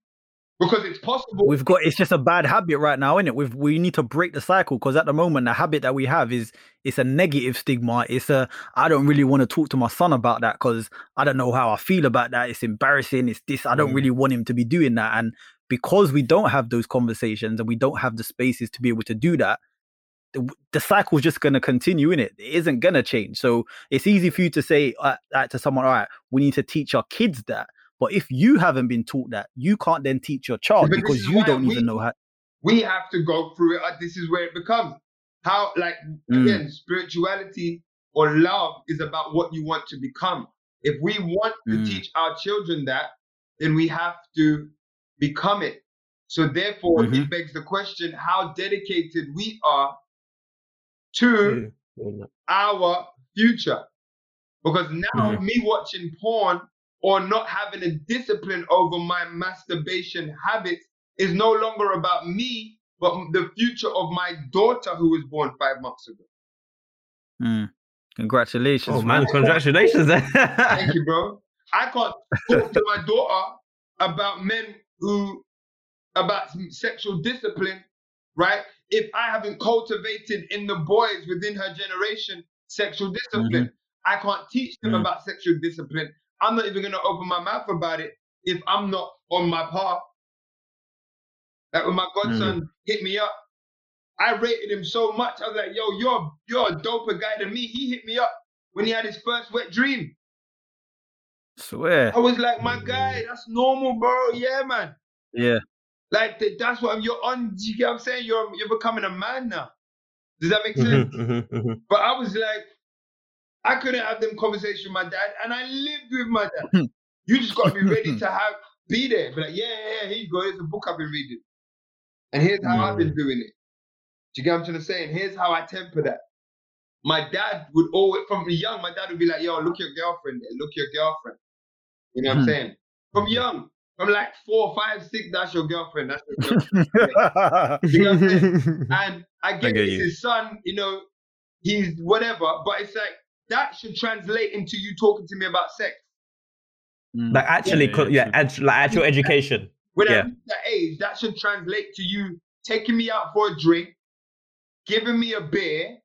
because it's possible. We've got it's just a bad habit right now, isn't it? We've we need to break the cycle because at the moment the habit that we have is it's a negative stigma. It's a I don't really want to talk to my son about that because I don't know how I feel about that. It's embarrassing. It's this. I don't Mm. really want him to be doing that. And because we don't have those conversations and we don't have the spaces to be able to do that, the, the cycle's just going to continue in it. It isn't going to change. So it's easy for you to say uh, to someone, all right, we need to teach our kids that. But if you haven't been taught that, you can't then teach your child But because you don't we- even know how. we have to go through it. Uh, This is where it becomes how, like, Mm. again, spirituality or love is about what you want to become. If we want to Mm. teach our children that, then we have to become it. So, therefore, Mhm. it begs the question how dedicated we are to Yeah. our future. Because now, Mhm. me watching porn or not having a discipline over my masturbation habits is no longer about me, but the future of my daughter who was born five months ago. Mm. Congratulations, Oh man, congratulations! Thank you, bro. I can't talk to my daughter about men who about sexual discipline, right? If I haven't cultivated in the boys within her generation sexual mm-hmm. discipline, I can't teach them Mhm. about sexual discipline. I'm not even gonna open my mouth about it if I'm not on my path. Like when my godson mm-hmm. hit me up, I rated him so much. I was like, "Yo, you're you're a doper guy than me." He hit me up when he had his first wet dream. Swear. I was like, "My guy, mm-hmm. that's normal, bro. Yeah, man. Yeah. Like th- that's what I'm, you're on. You get what I'm saying? You're you're becoming a man now. Does that make Mhm, sense? mhm, mhm. But I was like, I couldn't have them conversations with my dad, and I lived with my dad. you just got to be ready to have be there. Be like, yeah, yeah, yeah, here you go. Here's a book I've been reading, and here's how I've been doing it. Do you get what I'm trying to say? And here's how I temper that. My dad would always, from young, my dad would be like, yo, look your girlfriend there. Look your girlfriend. You know what I'm Hmm. saying? From young, from like four, five, six, that's your girlfriend. That's your girlfriend. You know what I'm saying? and I get, get it's his son, you know, he's whatever, but it's like that should translate into you talking to me about sex. Mm. Like actually, Yeah, co- yeah, yeah, act- like actual education. When Yeah. I reach that age, that should translate to you taking me out for a drink, giving me a beer,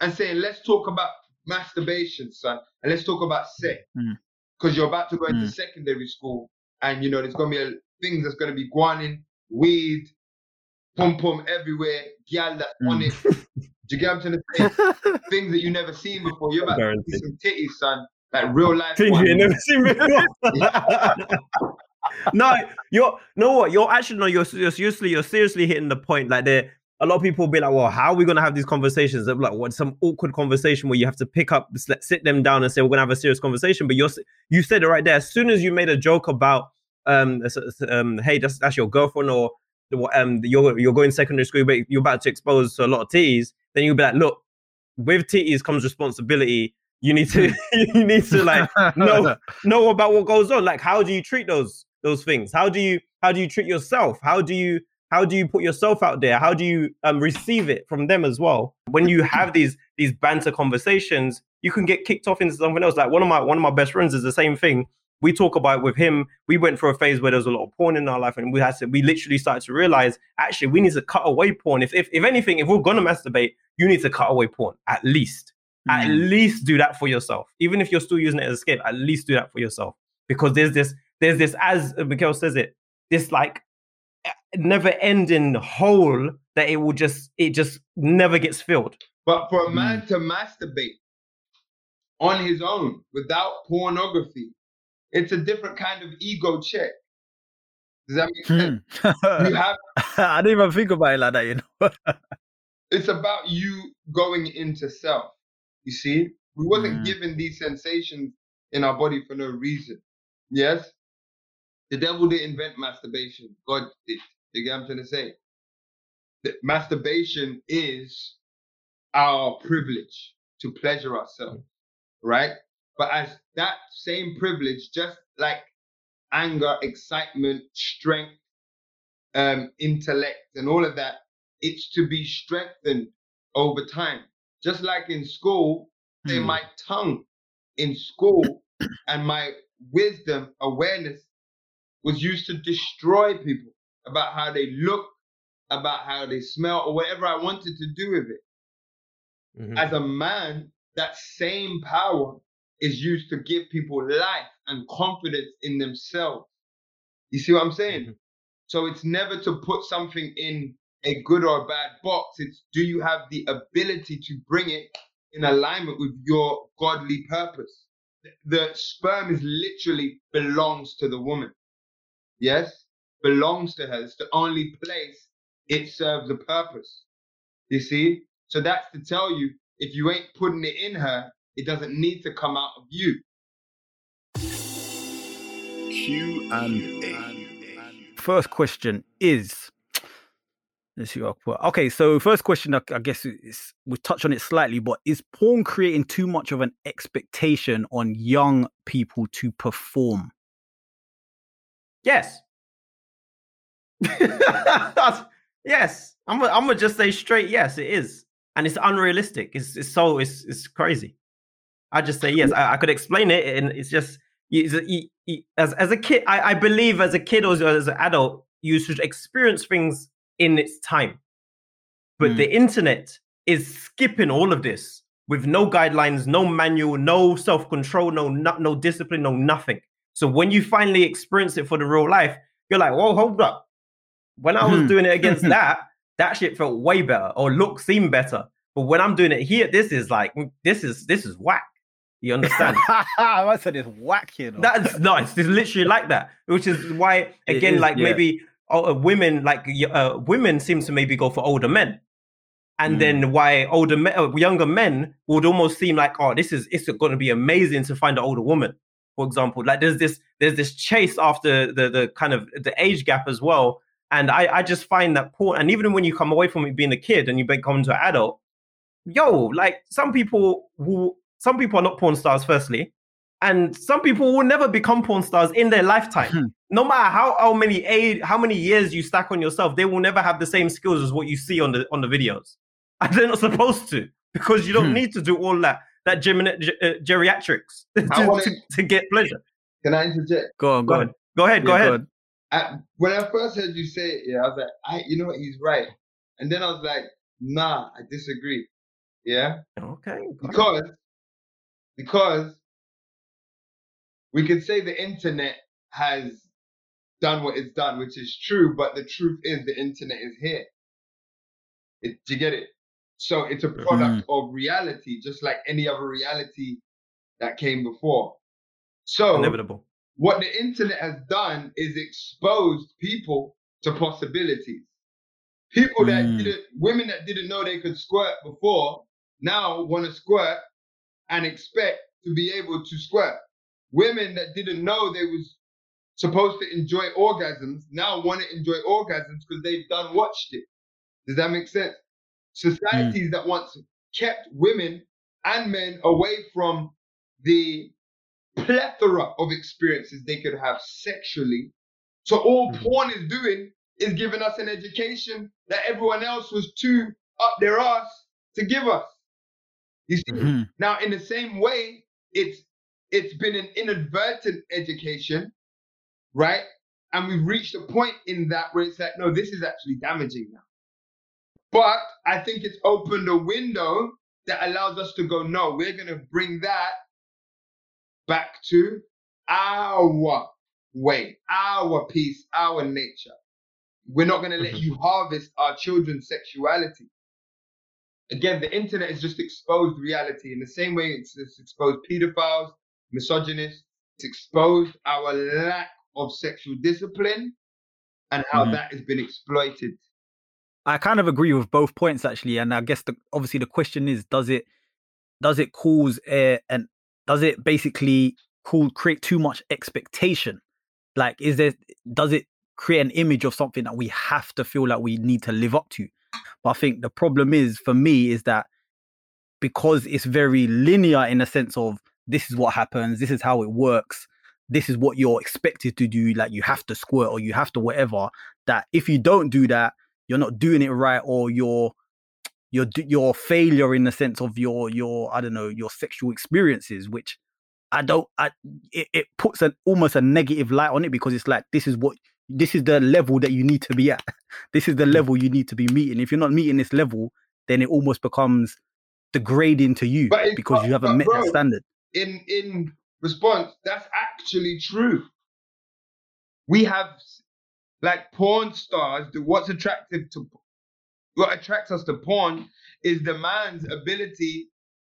and saying, let's talk about masturbation, son, and let's talk about sex. Mm. Because you're about to go into Mm. secondary school, and you know, there's gonna be a, things that's gonna be guanin, weed, pum pum everywhere, gal that's on Mm. it. Do you get what I'm trying to say? things that you never seen before. You're about to see some titties, son. Like real life. Things you never seen before. no, you're no what you're actually no you're, you're seriously you're seriously hitting the point. Like there, a lot of people will be like, well, how are we gonna have these conversations? They're like, what some awkward conversation where you have to pick up, sit them down and say we're gonna have a serious conversation. But you're you said it right there. As soon as you made a joke about um, um hey, that's that's your girlfriend or um you're you're going secondary school, but you're about to expose to a lot of titties, then you'll be like, look, with titties comes responsibility. You need to you need to like know, know about what goes on. Like, how do you treat those those things? How do you how do you treat yourself? How do you how do you put yourself out there? How do you um, receive it from them as well? When you have these these banter conversations, you can get kicked off into something else. Like one of my one of my best friends is the same thing. We talk about it with him. We went through a phase where there was a lot of porn in our life, and we had to we literally started to realize actually we need to cut away porn. If if, if anything, if we're gonna masturbate, you need to cut away porn at least at Mm. least do that for yourself. Even if you're still using it as escape, at least do that for yourself. Because there's this, there's this, as Mikel says it, this like never ending hole that it will just, it just never gets filled. But for a man to masturbate on his own without pornography, it's a different kind of ego check. Does that make sense? Hmm. You have I didn't even think about it like that, you know. it's about you going into self. You see, we wasn't Mm. given these sensations in our body for no reason. Yes, the devil didn't invent masturbation. God did. You get what I'm trying to say? That masturbation is our privilege to pleasure ourselves, right? But as that same privilege, just like anger, excitement, strength, um, intellect, and all of that, it's to be strengthened over time. Just like in school, say Hmm. my tongue in school and my wisdom, awareness was used to destroy people about how they look, about how they smell, or whatever I wanted to do with it. Mhm. As a man, that same power is used to give people life and confidence in themselves. You see what I'm saying? Mhm. So it's never to put something in a good or a bad box. It's do you have the ability to bring it in alignment with your godly purpose? The sperm is literally belongs to the woman. Yes? Belongs to her. It's the only place it serves a purpose. You see? So that's to tell you if you ain't putting it in her, it doesn't need to come out of you. Q and A. First question is let's see what I put. Okay, so first question, I, I guess is, we touch on it slightly, but is porn creating too much of an expectation on young people to perform? Yes. Yes. I'm gonna I'm gonna just say straight yes, it is. And it's unrealistic. It's it's so it's it's crazy. I just say yes. I, I could explain it and it's just as as a kid, I, I believe as a kid or as, as an adult, you should experience things in its time. But Mm. the internet is skipping all of this with no guidelines, no manual, no self control, no, no no discipline, no nothing. So when you finally experience it for the real life, you're like, "Whoa, hold up!" When I was Mhm. doing it against that, that shit felt way better or look seemed better. But when I'm doing it here, this is like mm, this is this is whack. You understand? I said it's whack, you know. That's no, it's, literally like that, which is why again, is, like yeah. maybe uh, uh, women, like uh, women, seem to maybe go for older men, and Mm. then why older men, uh, younger men would almost seem like, oh, this is it's going to be amazing to find an older woman, for example. Like there's this there's this chase after the the kind of the age gap as well, and I I just find that porn, and even when you come away from it being a kid and you become to an adult, yo, like some people who some people are not porn stars, firstly, and some people will never become porn stars in their lifetime. Hmm. no matter how, how many age, how many years you stack on yourself, they will never have the same skills as what you see on the on the videos. And they're not supposed to because you don't Hmm. need to do all that that gymna- ge- uh, geriatrics I to, wanna- to, to get pleasure. Can I interject? Go on, Go go ahead. on. Go ahead. Go ahead. on. I, when I first heard you say it, yeah, I was like, I, you know what, he's right. And then I was like, nah, I disagree. Yeah, Okay. go ahead. because because we could say the internet has done what it's done, which is true, but the truth is the internet is here. It, do you get it? So it's a product of reality, just like any other reality that came before. So Inevitable. what the internet has done is exposed people to possibilities. People that Mm. didn't, women that didn't know they could squirt before, now want to squirt and expect to be able to squirt. Women that didn't know they was supposed to enjoy orgasms now want to enjoy orgasms because they've done watched it. Does that make sense? Societies that once kept women and men away from the plethora of experiences they could have sexually. So all Mhm. porn is doing is giving us an education that everyone else was too up their ass to give us. You see? Mhm. Now, in the same way, it's it's been an inadvertent education, right? And we've reached a point in that where it's like, no, this is actually damaging now. But I think it's opened a window that allows us to go, no, we're gonna bring that back to our way, our peace, our nature. We're not gonna let Mhm. you harvest our children's sexuality again, the internet has just exposed reality in the same way it's, it's exposed pedophiles, misogynists, it's exposed our lack of sexual discipline and how Mhm. that has been exploited. I kind of agree with both points actually, and I guess the obviously the question is, does it does it cause a and does it basically cause create too much expectation? Like, is there does it create an image of something that we have to feel like we need to live up to? But I think the problem is for me is that because it's very linear in the sense of this is what happens, this is how it works, this is what you're expected to do, like you have to squirt or you have to whatever. That if you don't do that, you're not doing it right or you're your your failure in the sense of your your I don't know your sexual experiences, which I don't I it, it puts an almost a negative light on it because it's like this is what this is the level that you need to be at. This is the mm. level you need to be meeting. If you're not meeting this level, then it almost becomes degrading to you But it's- because you haven't but met that standard. In in response, that's actually true. We have like porn stars. The, what's attractive to what attracts us to porn is the man's ability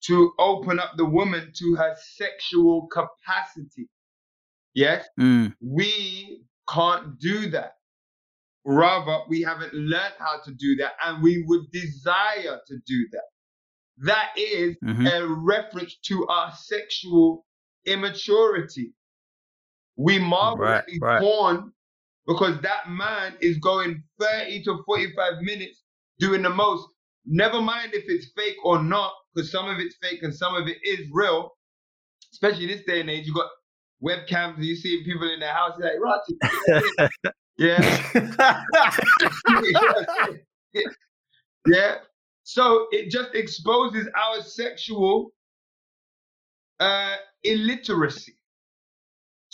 to open up the woman to her sexual capacity. Yes, Mm, we can't do that. Rather, we haven't learned how to do that, and we would desire to do that. That is mhm. a reference to our sexual immaturity. We marvel Right, at these right. porn because that man is going 30 to 45 minutes doing the most. Never mind if it's fake or not, because some of it's fake and some of it is real. Especially this day and age, you got webcams and you see people in their house, you're like, right, yeah. yeah. So it just exposes our sexual uh, illiteracy.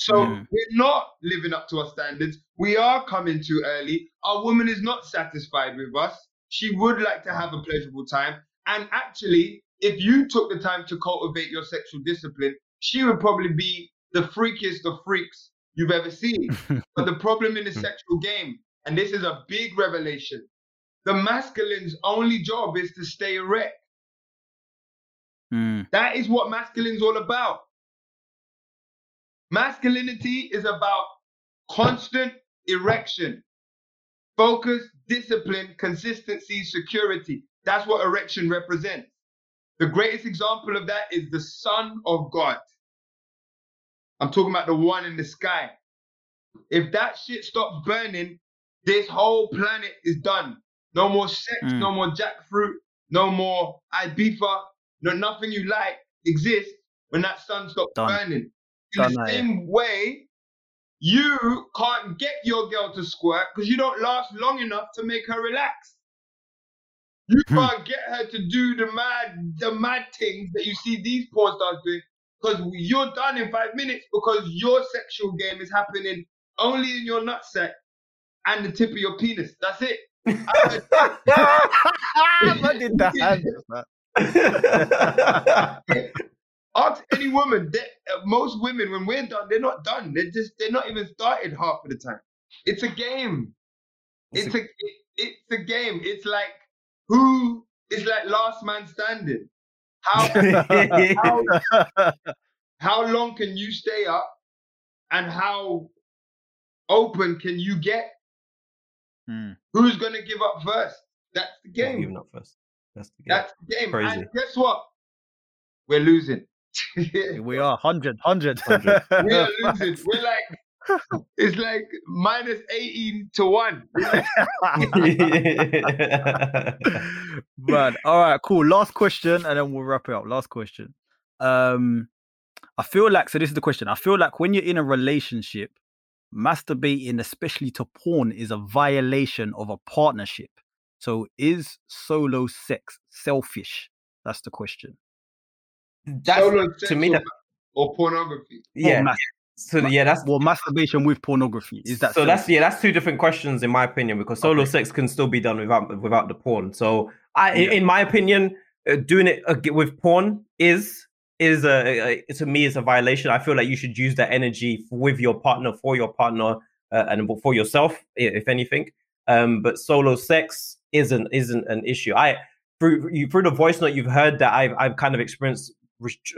So Mm. we're not living up to our standards. We are coming too early. Our woman is not satisfied with us. She would like to have a pleasurable time. And actually, if you took the time to cultivate your sexual discipline, she would probably be the freakiest of freaks you've ever seen. but the problem in the sexual game, and this is a big revelation, the masculine's only job is to stay erect. Mm. That is what masculine's all about. Masculinity is about constant erection, focus, discipline, consistency, security. That's what erection represents. The greatest example of that is the Son of God. I'm talking about the one in the sky. If that shit stops burning, this whole planet is done. No more sex, Mm. no more jackfruit, no more Ibiza, no nothing you like exists when that sun stops Done. burning. In the same way, you can't get your girl to squirt because you don't last long enough to make her relax. You Hmm. can't get her to do the mad, the mad things that you see these porn stars doing because you're done in five minutes because your sexual game is happening only in your nutsack and the tip of your penis. That's it. I- I did that. Ask any woman. They, uh, most women, when we're done, they're not done. They're just they're not even started half of the time. It's a game. It's It's a it, it's a game. It's like who is like last man standing. How how how long can you stay up, and how open can you get? Mm. Who's gonna give up first? That's the game. Giving up first. That's the game. That's the game. Crazy. And guess what? We're losing. we are 100, 100. 100. we are losing. We're like, it's like minus 18 to 1. Man, all right, cool. Last question, and then we'll wrap it up. Last question. Um, I feel like so. This is the question. I feel like when you're in a relationship, masturbating, especially to porn, is a violation of a partnership. So, is solo sex selfish? That's the question. That's, Solo to me, or, that, or pornography. yeah. Or mas- So yeah, that's well, masturbation with pornography is that so that's yeah that's two different questions in my opinion because solo Okay. sex can still be done without without the porn so i Yeah. in my opinion uh, doing it uh, with porn is is a, a, a- to me is a violation i feel like you should use that energy with your partner for your partner uh, and for yourself if anything um but solo sex isn't isn't an issue i through you through the voice note you've heard that i've i've kind of experienced rest-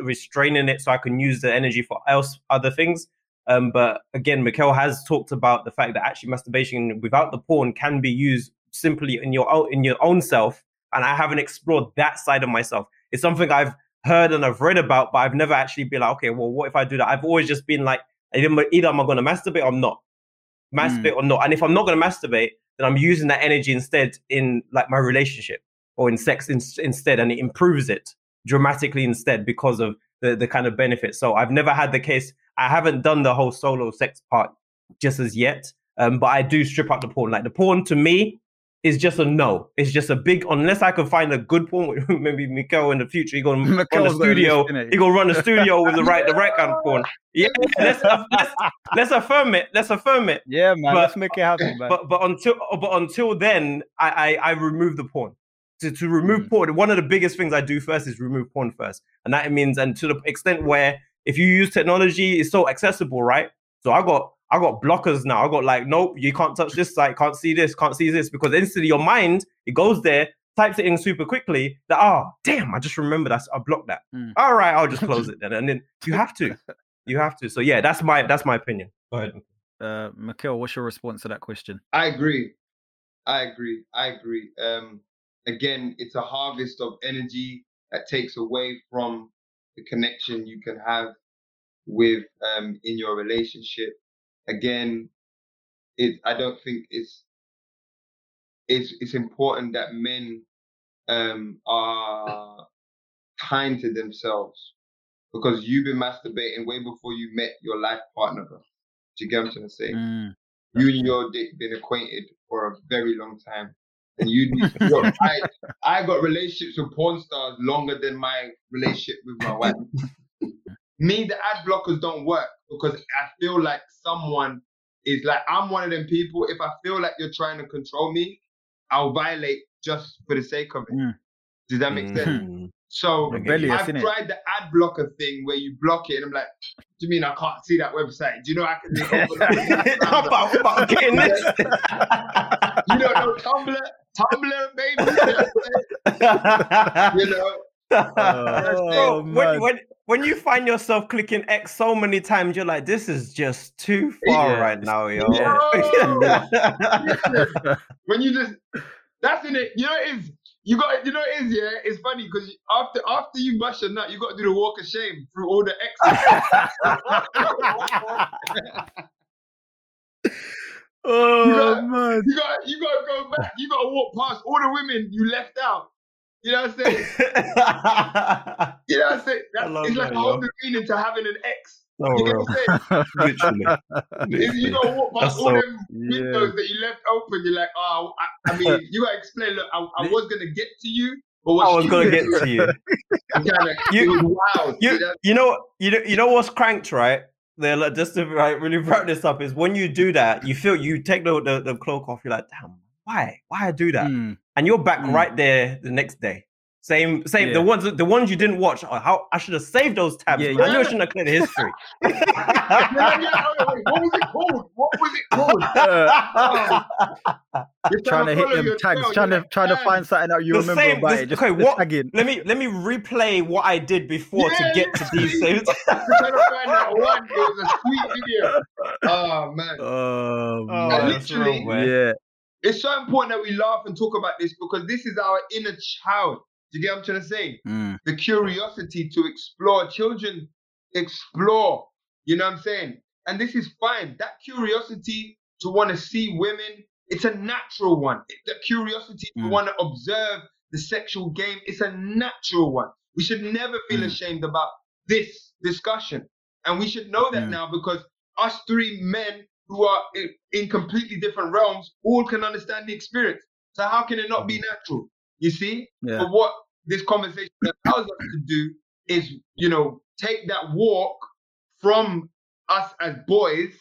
restraining it so i can use the energy for else other things um, but again, Mikel has talked about the fact that actually masturbation without the porn can be used simply in your own in your own self. And I haven't explored that side of myself. It's something I've heard and I've read about, but I've never actually been like, okay, well, what if I do that? I've always just been like, either, either am I going to masturbate or I'm not, masturbate or not. And if I'm not going to masturbate, then I'm using that energy instead in like my relationship or in sex in, instead, and it improves it dramatically instead because of the the kind of benefits. So I've never had the case. I haven't done the whole solo sex part just as yet. Um, but I do strip out the porn. Like the porn to me is just a no. It's just a big unless I can find a good porn. Maybe Mikel in the future he gonna run a Mikel's got a studio. He gonna run a studio with the right the right kind of porn. Yeah, let's let's, let's affirm it. Let's affirm it. Yeah, man. But- let's make it happen, man. But but until but until then, I I, I remove the porn. To, to remove Mm. porn, one of the biggest things I do first is remove porn first, and that means and to the extent where if you use technology, it's so accessible, right? So I got I got blockers now. I got like, nope, you can't touch this site, can't see this, can't see this, because instantly your mind it goes there, types it in super quickly. That oh damn, I just remembered I blocked that. Mm. All right, I'll just close it then, and then you have to, you have to. So yeah, that's my that's my opinion. Go ahead. uh, Mikel, what's your response to that question? I agree. I agree. I agree. Um, again, it's a harvest of energy that takes away from the connection you can have with um in your relationship. Again, it I don't think it's it's it's important that men um are kind to themselves because you've been masturbating way before you met your life partner. Bro. Do you get what I'm trying to say? Mm. you and your dick been acquainted for a very long time. And you, yo, I, I got relationships with porn stars longer than my relationship with my wife. me, the ad blockers don't work because I feel like someone is like I'm one of them people. If I feel like you're trying to control me, I'll violate just for the sake of it. Mm. Does that make sense? Mm. So Rebellious, I've innit? tried the ad blocker thing where you block it, and I'm like, do you mean I can't see that website? Do you know I can? How about, how about getting this? you don't know Tumblr, Tumblr, baby. you know, uh, Oh, when, man. when when you find yourself clicking X so many times, you're like, this is just too far Yeah. right now, yo. when you just that's in it. You know it is. You got. You know it is. Yeah, it's funny because after after you bust a nut, you got to do the walk of shame through all the exes. oh You got- man. you gotta You got to go back. You got to walk past all the women you left out. You know what I'm saying? You know what I'm saying? That, I love it's like that, a whole new meaning to having an ex. so You get real. what I'm saying? Literally. If you gotta walk past That's all so- them windows that you left open, you're like, oh, I, I mean, you gotta explain. Look, I, I was gonna get to you, but I was gonna get to you. You-. You, you know, you know, you know what's cranked, right? They're like, just to like, really wrap this up is when you do that, you feel you take the, the, the cloak off. You're like, damn, why, why I do that? Mm. And you're back Mm. right there the next day. Same, same. Yeah. The ones, the ones you didn't watch. oh, How I should have saved those tabs. Yeah, man. I yeah. knew I shouldn't have cleared the history. Yeah, yeah, wait, wait, what was it called? What was it called? Uh, You're trying to hit them tags, trail, trying to trying to find something that you The remember same- about this- it. Just okay, the what- tagging. let me let me replay what I did before Yeah, to get to these literally. saves. Trying to find that one. It was a sweet video. Oh man, Oh, Oh, And man. that's literally- real, yeah. it's so important that we laugh and talk about this because this is our inner child. Do you get what I'm trying to say? Mm. the curiosity to explore. Children explore. You know what I'm saying? And this is fine. That curiosity to want to see women, it's a natural one. The curiosity to Mm. want to observe the sexual game, it's a natural one. We should never feel Mm. ashamed about this discussion. And we should know that Mm. now because us three men who are in, in completely different realms all can understand the experience. So how can it not be natural? You see? Yeah. But what this conversation allows us to do is, you know, take that walk from us as boys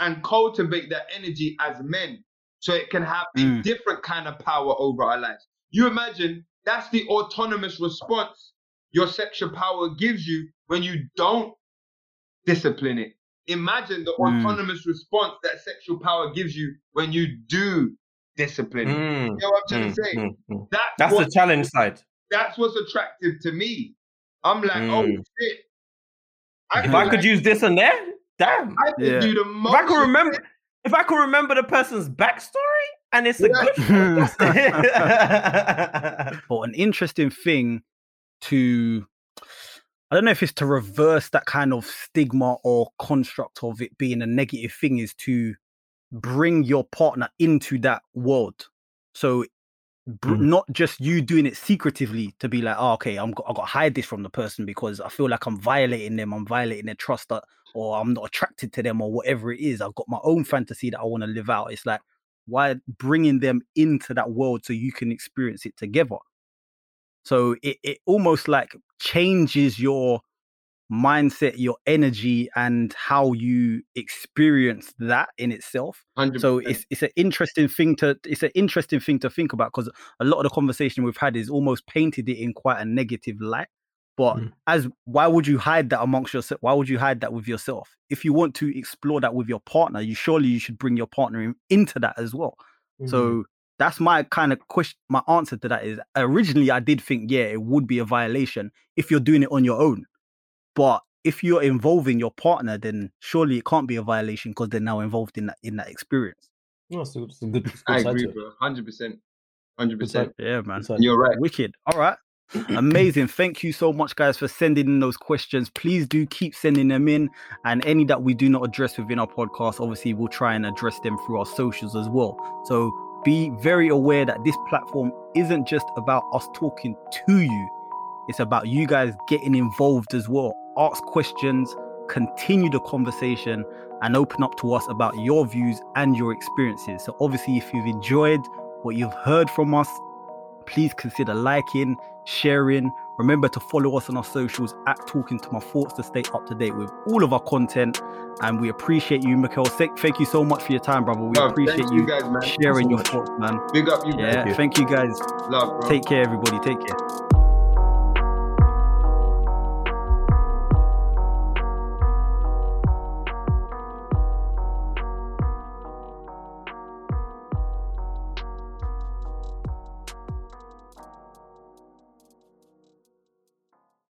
and cultivate that energy as men so it can have a Mm. different kind of power over our lives. You imagine that's the autonomous response your sexual power gives you when you don't discipline it. Imagine the Mm. autonomous response that sexual power gives you when you do discipline. Mm, You know what I'm trying mm, to say? mm, mm. That's, That's the challenge side. That's what's attractive to me. I'm like, oh Mm. shit. I If I like could use this and that, damn. I could Yeah. do the If. I could remember, if I could remember the person's backstory, and it's a Yeah. good. but an interesting thing to I don't know if it's to reverse that kind of stigma or construct of it being a negative thing is to bring your partner into that world. So br- Mhm. not just you doing it secretively to be like, oh, okay, I'm I got to hide this from the person because I feel like I'm violating them, I'm violating their trust, that, or I'm not attracted to them, or whatever it is. I've got my own fantasy that I want to live out. It's like why bringing them into that world so you can experience it together. So it, it almost like changes your mindset, your energy, and how you experience that in itself. 100%. So it's it's an interesting thing to it's an interesting thing to think about because a lot of the conversation we've had is almost painted it in quite a negative light. But Mm. as why would you hide that amongst yourself? Why would you hide that with yourself? If you want to explore that with your partner, you surely you should bring your partner in, into that as well. Mm-hmm. So that's my kind of question. My answer to that is originally I did think, yeah, it would be a violation if you're doing it on your own. But if you're involving your partner, then surely it can't be a violation because they're now involved in that in that experience. No, it's a, it's a good, it's a I good side agree, bro. Hundred percent. Hundred Good side. percent. Yeah, man. Side. You're right. Wicked. All right. Amazing. Thank you so much, guys, for sending in those questions. Please do keep sending them in. And any that we do not address within our podcast, obviously, we'll try and address them through our socials as well. So be very aware that this platform isn't just about us talking to you, it's about you guys getting involved as well. Ask questions, continue the conversation, and open up to us about your views and your experiences. So, obviously, if you've enjoyed what you've heard from us, please consider liking, sharing. Remember to follow us on our socials at Talking to My Thoughts to stay up to date with all of our content. And we appreciate you, Mikel. Thank you so much for your time, brother. We Love, appreciate thank you guys, man. sharing your thoughts, man. Big up you guys. Yeah, thank you guys. Love, bro. Take care, everybody. Take care.